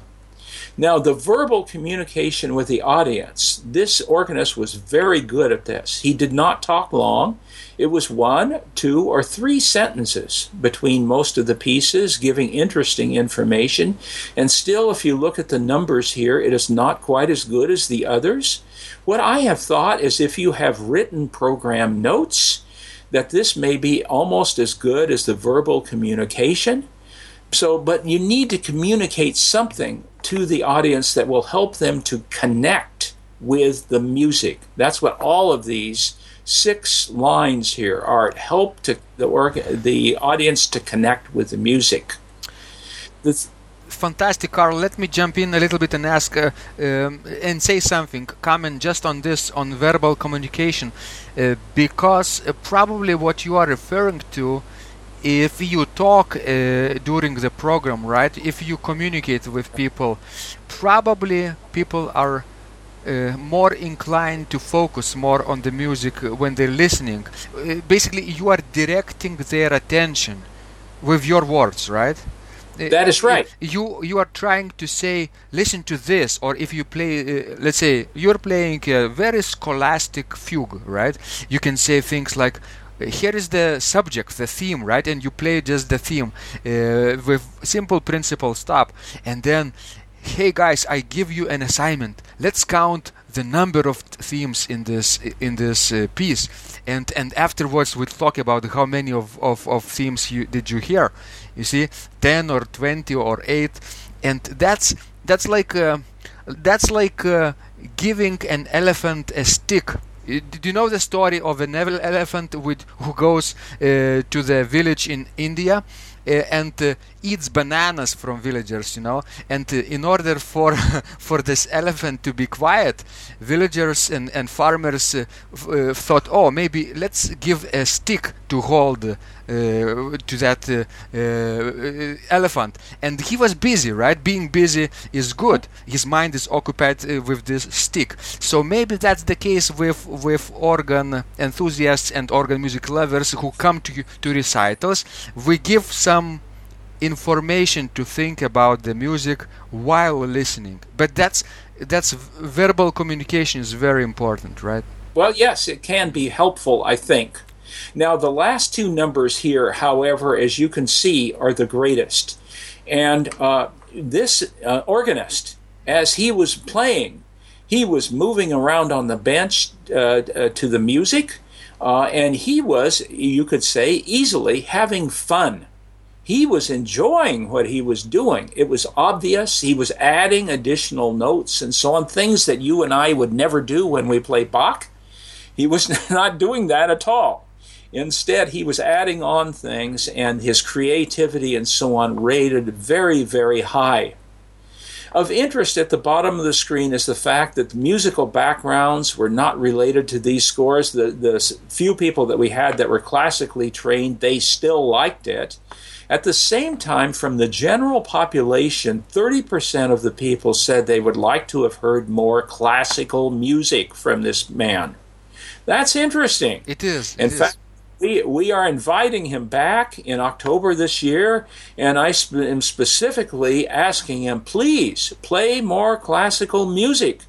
Now, the verbal communication with the audience, this organist was very good at this. He did not talk long. It was one, two, or three sentences between most of the pieces, giving interesting information. And still, if you look at the numbers here, it is not quite as good as the others. What I have thought is if you have written program notes, that this may be almost as good as the verbal communication. So, but you need to communicate something to the audience that will help them to connect with the music. That's what all of these six lines here are help to the org- the audience to connect with the music. This fantastic carl let me jump in a little bit and ask uh, um, and say something comment just on this on verbal communication uh, because uh, probably what you are referring to if you talk uh, during the program right if you communicate with people probably people are uh, more inclined to focus more on the music when they're listening. Uh, basically, you are directing their attention with your words, right? Uh, that is right. You you are trying to say, listen to this, or if you play, uh, let's say you're playing a very scholastic fugue, right? You can say things like, here is the subject, the theme, right? And you play just the theme uh, with simple principle stop, and then hey guys i give you an assignment. Let's count the number of themes in this in this uh, piece. And and afterwards we'll talk about how many of, of, of themes you did you hear. You see 10 or 20 or 8 and that's that's like uh, that's like uh, giving an elephant a stick do you know the story of an elephant with, who goes uh, to the village in India and uh, eats bananas from villagers, you know. And uh, in order for (laughs) for this elephant to be quiet, villagers and, and farmers uh, uh, thought, oh, maybe let's give a stick to hold uh, to that elephant. And he was busy, right? Being busy is good. His mind is occupied with this stick. So maybe that's the case with with organ enthusiasts and organ music lovers who come to to recitals. We give some information to think about the music while listening. But that's that's verbal communication is very important right? Well yes it can be helpful i think. Now the last two numbers here however as you can see are the greatest. And uh, this uh, organist as he was playing he was moving around on the bench uh, uh to the music uh, and he was you could say easily having fun he was enjoying what he was doing. It was obvious. He was adding additional notes and so on, things that you and I would never do when we play Bach. He was (laughs) not doing that at all. Instead, he was adding on things, and his creativity and so on rated very, very high. Of interest at the bottom of the screen is the fact that the musical backgrounds were not related to these scores. The, the few people that we had that were classically trained, they still liked it. At the same time, from the general population, 30% of the people said they would like to have heard more classical music from this man. That's interesting. It is. In it fact, is. We, we are inviting him back in October this year, and I am specifically asking him, please play more classical music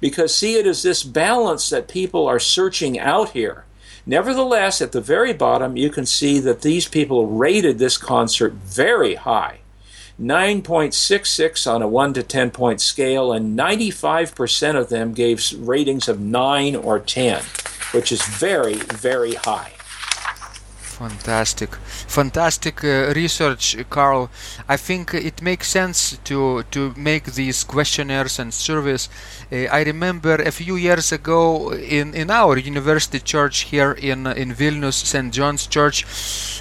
because see it is this balance that people are searching out here. Nevertheless, at the very bottom, you can see that these people rated this concert very high 9.66 on a 1 to 10 point scale, and 95% of them gave ratings of 9 or 10, which is very, very high. Fantastic, fantastic uh, research, Carl. I think it makes sense to to make these questionnaires and surveys. Uh, I remember a few years ago in in our university church here in in Vilnius, St. John's Church.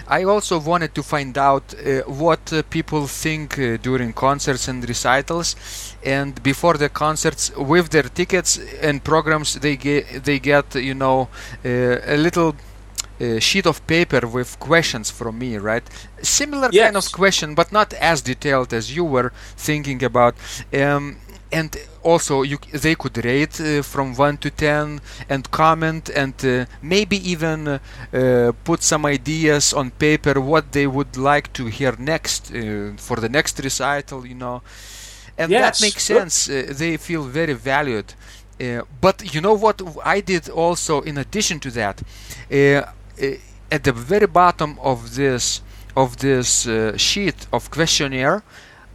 I also wanted to find out uh, what uh, people think uh, during concerts and recitals, and before the concerts, with their tickets and programs, they get they get you know uh, a little sheet of paper with questions from me, right? Similar yes. kind of question, but not as detailed as you were thinking about. Um, and also, you, they could rate uh, from 1 to 10 and comment and uh, maybe even uh, put some ideas on paper what they would like to hear next uh, for the next recital, you know. And yes. that makes sense. Uh, they feel very valued. Uh, but you know what I did also in addition to that at the very bottom of this of this uh, sheet of questionnaire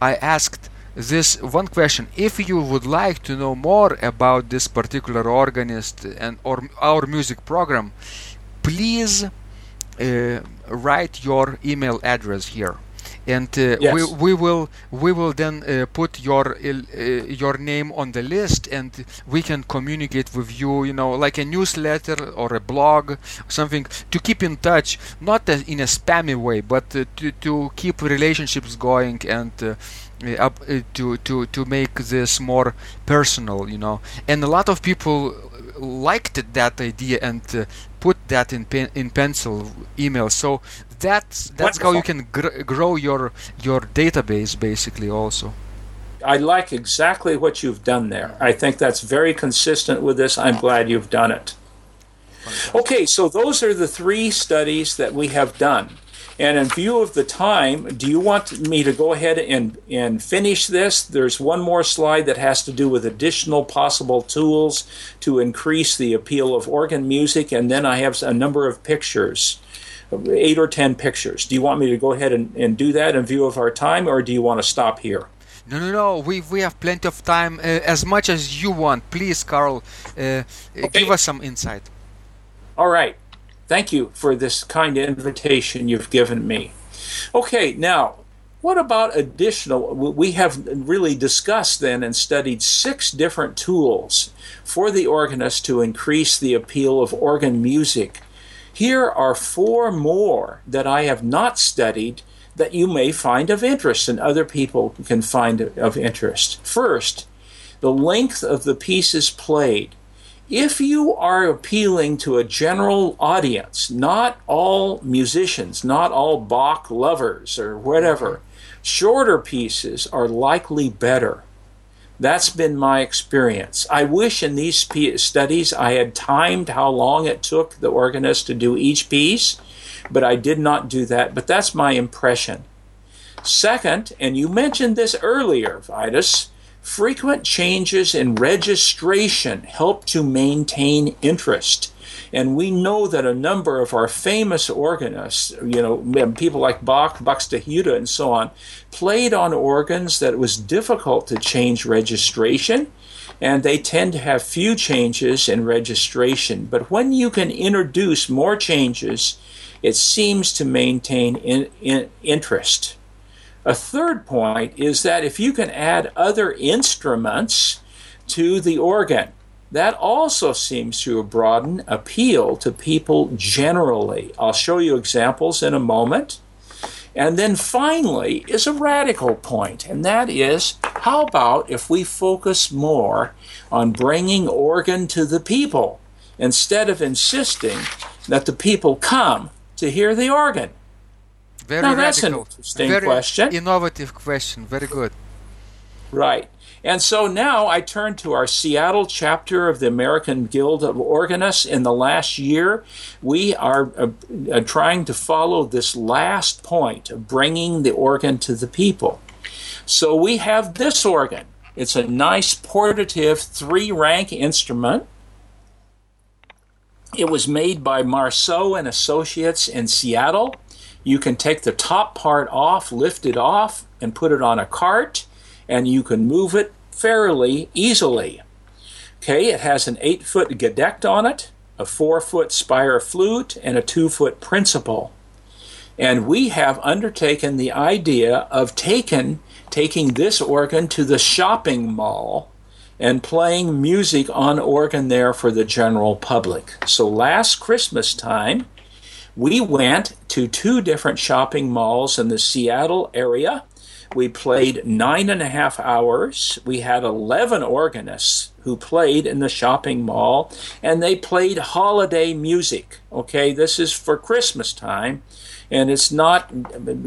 I asked this one question. If you would like to know more about this particular organist and or our music program please uh, write your email address here and uh, yes. we, we will we will then uh, put your uh, your name on the list and we can communicate with you you know like a newsletter or a blog something to keep in touch not in a spammy way but uh, to, to keep relationships going and uh, up uh, to to to make this more personal you know and a lot of people liked that idea and uh, put that in pen, in pencil email so that's that's Wonderful. how you can gr- grow your your database basically also I like exactly what you've done there. I think that's very consistent with this. I'm glad you've done it. Okay, so those are the three studies that we have done. And in view of the time, do you want me to go ahead and, and finish this? There's one more slide that has to do with additional possible tools to increase the appeal of organ music, and then I have a number of pictures eight or ten pictures. Do you want me to go ahead and, and do that in view of our time, or do you want to stop here? No, no, no. We we have plenty of time, uh, as much as you want. Please, Carl, uh, okay. give us some insight. All right. Thank you for this kind invitation you've given me. Okay, now what about additional? We have really discussed then and studied six different tools for the organist to increase the appeal of organ music here are four more that I have not studied that you may find of interest and other people can find of interest. First, the length of the pieces played. If you are appealing to a general audience, not all musicians, not all Bach lovers or whatever, shorter pieces are likely better. That's been my experience. I wish in these studies I had timed how long it took the organist to do each piece but I did not do that. But that's my impression. Second, and you mentioned this earlier, Vidas, frequent changes in registration help to maintain interest. And we know that a number of our famous organists, you know, people like Bach, Buxtehude, and so on, played on organs that it was difficult to change registration, and they tend to have few changes in registration. But when you can introduce more changes it seems to maintain in, in interest. A third point is that if you can add other instruments to the organ, that also seems to broaden appeal to people generally. I'll show you examples in a moment. And then finally is a radical point, and that is how about if we focus more on bringing organ to the people instead of insisting that the people come to hear the organ? Very now, radical. that's an interesting Very question. Innovative question. Very good. Right. And so now I turn to our Seattle chapter of the American Guild of Organists. In the last year, we are uh, uh, trying to follow this last point of bringing the organ to the people. So we have this organ. It's a nice portative three rank instrument it was made by Marceau and Associates in Seattle. You can take the top part off, lift it off, and put it on a cart, and you can move it fairly easily. Okay, it has an 8 foot Gedeckt on it, a 4 foot Spire flute, and a 2 foot principal. And we have undertaken the idea of taken, taking this organ to the shopping mall and playing music on organ there for the general public. So last Christmas time, we went to two different shopping malls in the Seattle area. We played nine and a half hours. We had 11 organists who played in the shopping mall, and they played holiday music. Okay, this is for Christmas time and it's not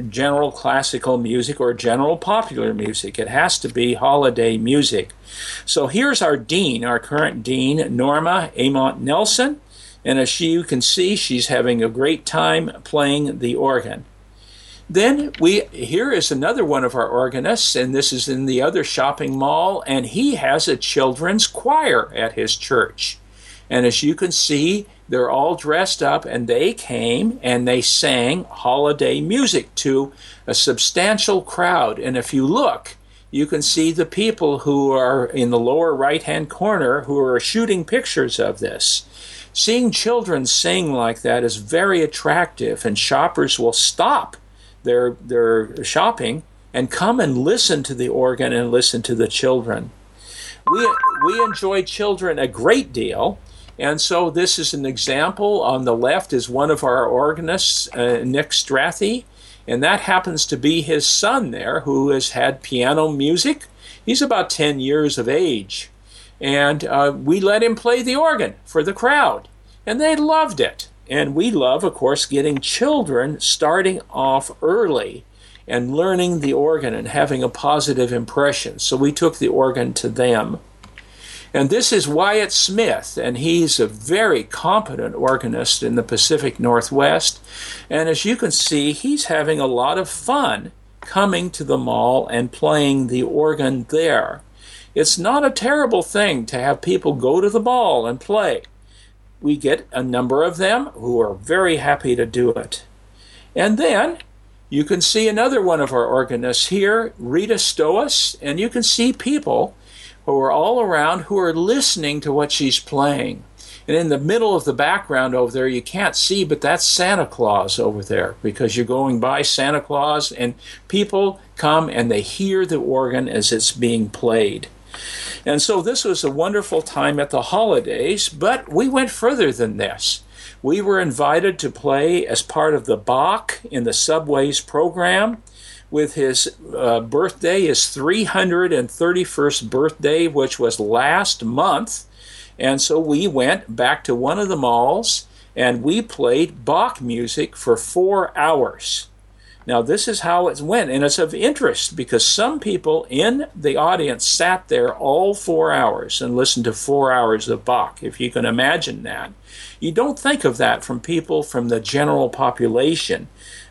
general classical music or general popular music. It has to be holiday music. So here's our dean, our current dean, Norma Aamodt-Nelson, and as you can see, she's having a great time playing the organ. Then we here is another one of our organists, and this is in the other shopping mall, and he has a children's choir at his church. And as you can see, they're all dressed up and they came and they sang holiday music to a substantial crowd. And if you look, you can see the people who are in the lower right hand corner who are shooting pictures of this. Seeing children sing like that is very attractive, and shoppers will stop their, their shopping and come and listen to the organ and listen to the children. We, we enjoy children a great deal and so this is an example. On the left is one of our organists, uh, Nick Strathy, and that happens to be his son there who has had piano music. He's about 10 years of age. And uh, we let him play the organ for the crowd, and they loved it. And we love, of course, getting children starting off early and learning the organ and having a positive impression. So we took the organ to them. And this is Wyatt Smith, and he's a very competent organist in the Pacific Northwest. And as you can see, he's having a lot of fun coming to the mall and playing the organ there. It's not a terrible thing to have people go to the mall and play. We get a number of them who are very happy to do it. And then you can see another one of our organists here, Rita Stoas, and you can see people who are all around who are listening to what she's playing. And in the middle of the background over there, you can't see, but that's Santa Claus over there because you're going by Santa Claus, and people come and they hear the organ as it's being played. And so this was a wonderful time at the holidays, but we went further than this. We were invited to play as part of the Bach in the Subways program with his uh, birthday, his 331st birthday, which was last month. And so we went back to one of the malls and we played Bach music for four hours. Now, this is how it went, and it's of interest because some people in the audience sat there all four hours and listened to four hours of Bach, if you can imagine that. You don't think of that from people from the general population,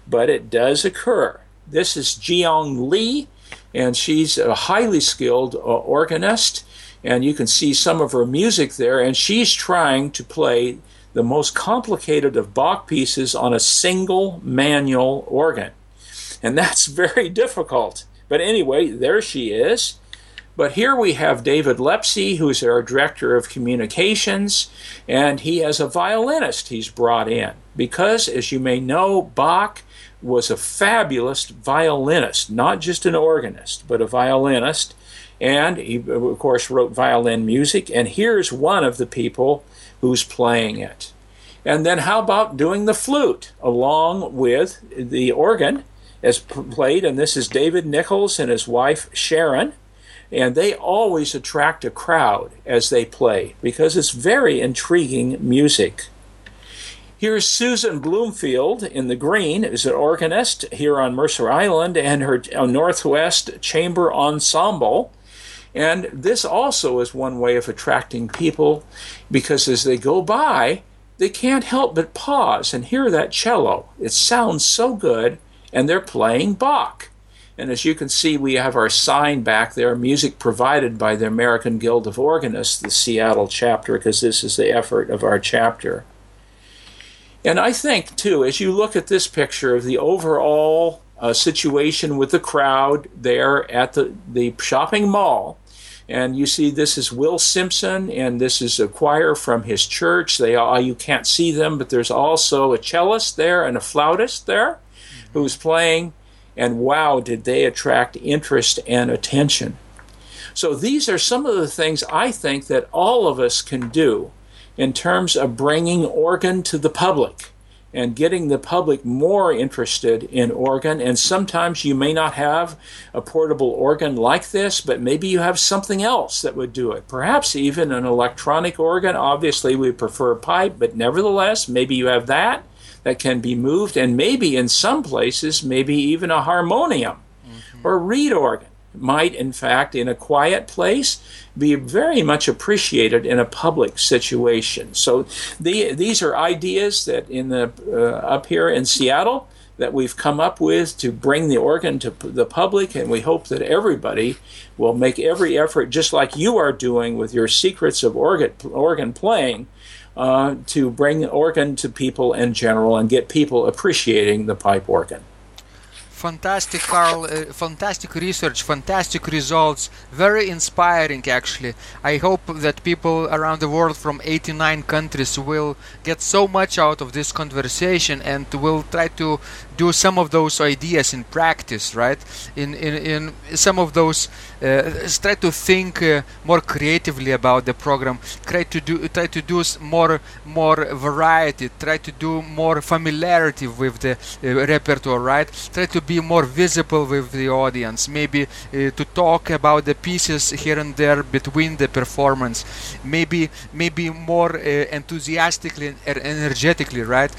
but it does occur. This is Jiong Lee, and she's a highly skilled uh, organist, and you can see some of her music there, and she's trying to play the most complicated of Bach pieces on a single manual organ. And that's (laughs) very difficult. But anyway, there she is. But here we have David Lepsey, who's our director of communications, and he has a violinist he's brought in. Because, as you may know, Bach was a fabulous violinist, not just an organist, but a violinist. And he, of course, wrote violin music. And here's one of the people who's playing it. And then, how about doing the flute along with the organ? As played, and this is David Nichols and his wife Sharon. And they always attract a crowd as they play because it's very intriguing music. Here's Susan Bloomfield in the green, is an organist here on Mercer Island, and her uh, Northwest Chamber Ensemble. And this also is one way of attracting people because as they go by, they can't help but pause and hear that cello. It sounds so good and they're playing Bach. And as you can see, we have our sign back there, music provided by the American Guild of Organists, the Seattle chapter, because this is the effort of our chapter. And I think, too, as you look at this picture of the overall uh, situation with the crowd there at the, the shopping mall, and you see this is Will Simpson, and this is a choir from his church. They all, you can't see them, but there's also a cellist there and a flautist there who was playing, and wow, did they attract interest and attention. So these are some of the things I think that all of us can do in terms of bringing organ to the public and getting the public more interested in organ. And sometimes you may not have a portable organ like this, but maybe you have something else that would do it. Perhaps even an electronic organ. Obviously, we prefer pipe, but nevertheless, maybe you have that that can be moved, and maybe in some places, maybe even a harmonium mm-hmm. or reed organ might, in fact, in a quiet place, be very much appreciated in a public situation. So the, these are ideas that in the uh, up here in Seattle that we've come up with to bring the organ to the public, and we hope that everybody will make every effort, just like you are doing with your secrets of organ, organ playing, uh, to bring organ to people in general and get people appreciating the pipe organ. Fantastic carl uh, fantastic research fantastic results. Very inspiring actually. I hope that people around the world from 89 countries will get so much out of this conversation and will try to do some of those ideas in practice right? In in, in some of those uh, try to think uh, more creatively about the program. Try to do try to do more more variety. Try to do more familiarity with the uh, repertoire right? Try to be more visible with the audience. Maybe uh, to talk about the pieces here and there between the performance. Maybe maybe more uh, enthusiastically and energetically right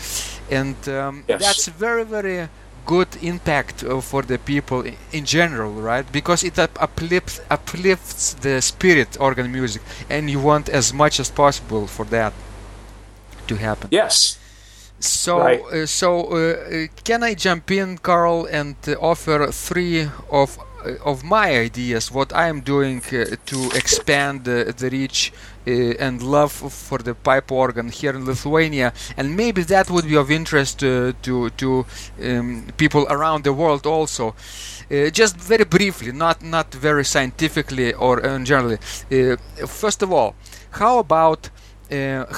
and um, yes. that's very very good impact uh, for the people in general, right? Because it uplifts uplifts the spirit organ music, and you want as much as possible for that to happen. Yes. So, right. uh, so uh, uh can I jump in, Carl, and uh, offer three of of my ideas, what I am doing to expand the reach uh, and love for the pipe organ here in Lithuania, and maybe that would be of interest uh, to to um, people around the world also. Uh, just very briefly, not not very scientifically or generally. first of all, how about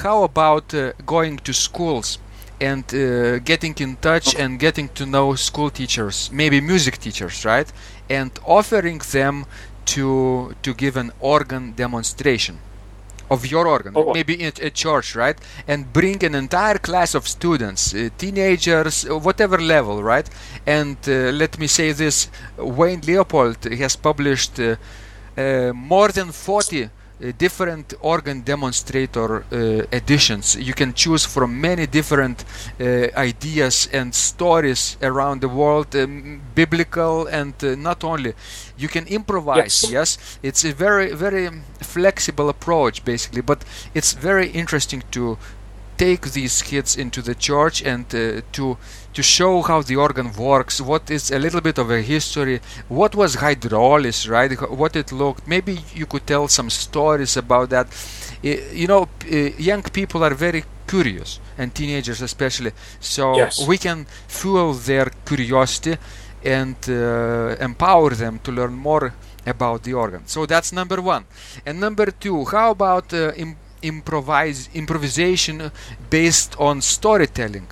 how about going to schools? and uh, getting in touch and getting to know school teachers, maybe music teachers, right? And offering them to to give an organ demonstration of your organ, Oh. maybe in a church, right? And bring an entire class of students, uh, teenagers, uh, whatever level, right? And uh, let me say this: Wayne Leupold has published uh, uh, more than 40 uh, different organ demonstrator uh, editions. You can choose from many different uh, ideas and stories around the world, um, biblical and uh, not only. You can improvise. Yes. Yes, it's a very very flexible approach basically, but it's very interesting to take these kids into the church and uh, to to show how the organ works what is a little bit of a history what was hydraulis right? What it looked. Maybe you could tell some stories about that. You know uh, young people are very curious and teenagers especially. So Yes. we can fuel their curiosity and uh, empower them to learn more about the organ. So that's number one. And number two how about uh, im- improvise improvisation based on storytelling.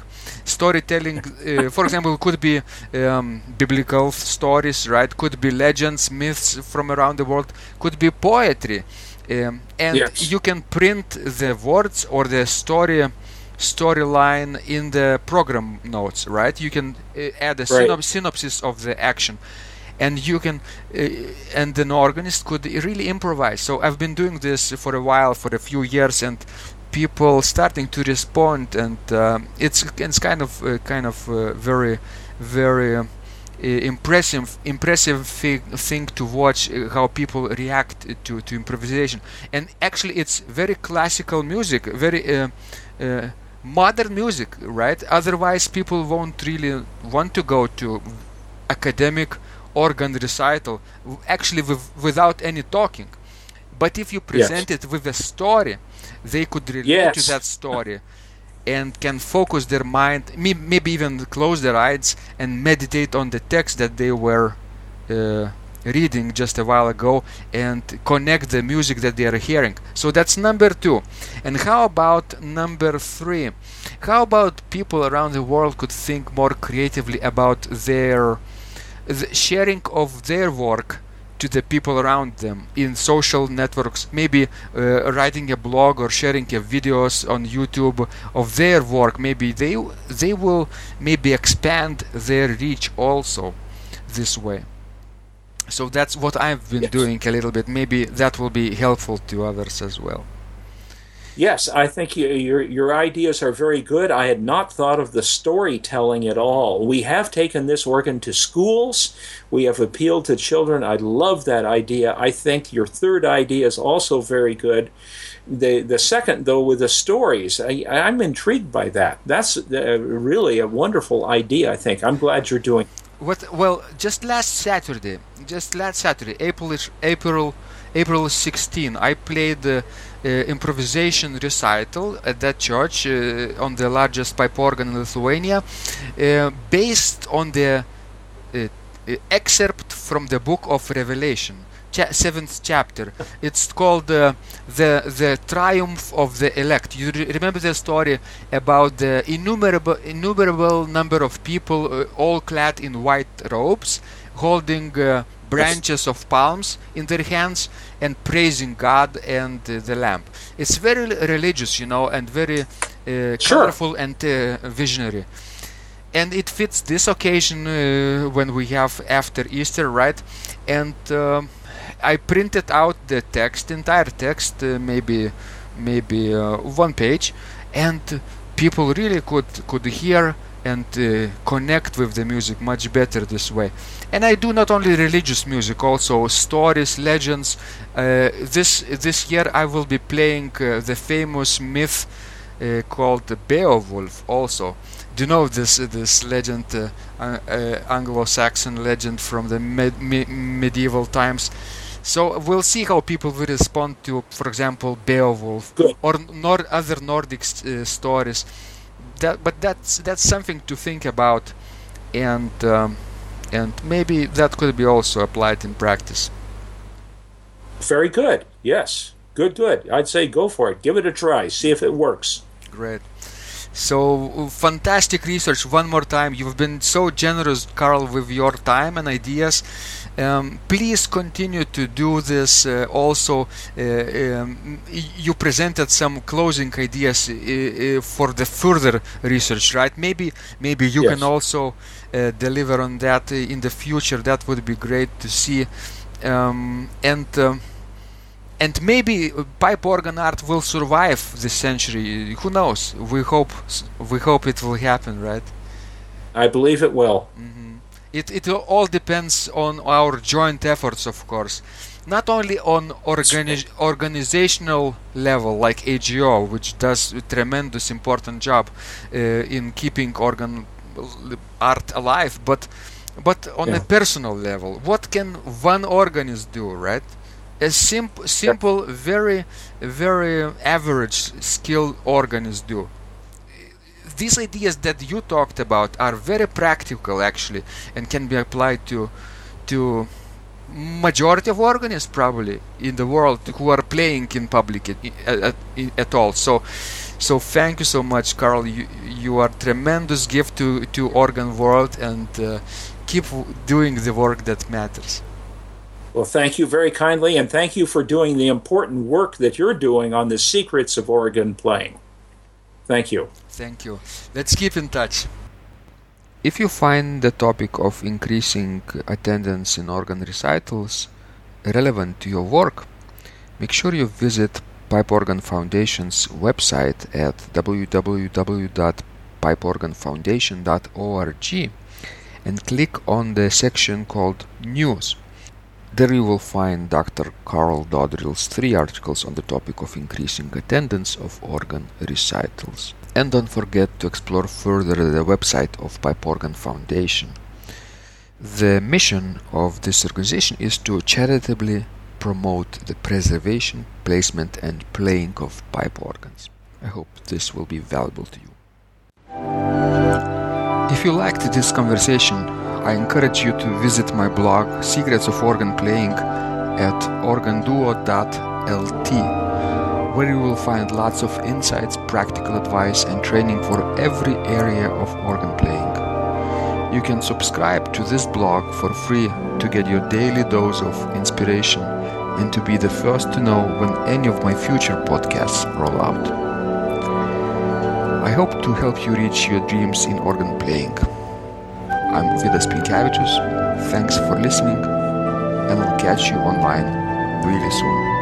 Storytelling (laughs) uh, for example could be um, biblical stories right? Could be legends myths from around the world. Could be poetry. Um, and Yes. you can print the words or the story storyline in the program notes right? You can uh, add a Right. synop- synopsis of the action and you can uh, and an organist could really improvise. So i've been doing this for a while for a few years and people starting to respond and um, it's it's kind of uh, kind of uh, very very uh, impressive impressive thing, thing to watch uh, how people react to to improvisation. And actually it's very classical music very uh, uh, modern music right? Otherwise people won't really want to go to academic organ recital actually with, without any talking. But if you present it with a story they could relate to that story and can focus their mind maybe even close their eyes and meditate on the text that they were uh, reading just a while ago and connect the music that they are hearing. So that's number two. And how about number three? How about people around the world could think more creatively about their the sharing of their work to the people around them in social networks maybe uh, writing a blog or sharing a videos on youtube of their work maybe they they will maybe expand their reach also this way. So that's what i've been Yes. doing a little bit. Maybe that will be helpful to others as well Yes, I think you, your your ideas are very good. I had not thought of the storytelling at all. We have taken this organ to schools. We have appealed to children. I love that idea. I think your third idea is also very good. The the second though with the stories, I, I'm intrigued by that. That's uh, really a wonderful idea. I think. I'm glad you're doing. What? Well, just last Saturday, just last Saturday, April April April 16, I played uh, uh, improvisation recital at that church uh, on the largest pipe organ in Lithuania, uh, based on the uh, excerpt from the book of Revelation. Cha- seventh chapter. It's called the the triumph of the elect. You re- remember the story about the innumerable innumerable number of people, all clad in white robes, holding branches of palms in their hands and praising God and uh, the Lamb. It's very religious, you know, and very uh, Sure. colorful and uh, visionary and it fits this occasion uh, when we have after Easter, right? And um I printed out the text, entire text, uh, maybe maybe uh, one page, and people really could could hear and uh, connect with the music much better this way. And I do not only religious music, also stories, legends. Uh, this this year I will be playing uh, the famous myth uh, called Beowulf also. Do you know this this legend, uh, uh, Anglo-Saxon legend from the med- me- medieval times? So we'll see how people will respond to, for example, Beowulf Good. or nor- other Nordic uh, stories. That, but that's that's something to think about, and um, and maybe that could be also applied in practice. Very good. Yes. Good. Good. I'd say go for it. Give it a try. See if it works. Great. So fantastic research. One more time, you've been so generous, Carl, with your time and ideas. Um, please continue to do this. Uh, also, uh, um, you presented some closing ideas uh, for the further research, right? Maybe, maybe you Yes. can also uh, deliver on that in the future. That would be great to see. Um, and um, and maybe pipe organ art will survive this century. Who knows? We hope. We hope it will happen, right? I believe it will. It it all depends on our joint efforts, of course. Not only on organi- organizational level, like AGO, which does a tremendous important job uh, in keeping organ art alive, but but on a personal level, what can one organist do, right? A simple, simple, very, very average skilled organist do these ideas that you talked about are very practical actually and can be applied to to majority of organists probably in the world who are playing in public at, at, at all so so thank you so much carl you, you are tremendous gift to to organ world and uh, keep doing the work that matters Well, thank you very kindly, and thank you for doing the important work that you're doing on the secrets of organ playing. Thank you. Thank you. Let's keep in touch. If you find the topic of increasing attendance in organ recitals relevant to your work, make sure you visit Pipe Organ Foundation's website at www.pipeorganfoundation.org and click on the section called News. There you will find Dr. Carl Dodrill's three articles on the topic of increasing attendance of organ recitals. And don't forget to explore further the website of Pipe Organ Foundation. The mission of this organization is to charitably promote the preservation, placement, and playing of pipe organs. I hope this will be valuable to you. If you liked this conversation, I encourage you to visit my blog Secrets of Organ Playing at organduo.lt, where you will find lots of insights, practical advice, and training for every area of organ playing. You can subscribe to this blog for free to get your daily dose of inspiration and to be the first to know when any of my future podcasts roll out. I hope to help you reach your dreams in organ playing. I'm Vidas Pinkevičius. Thanks for listening, and I'll catch you online really soon.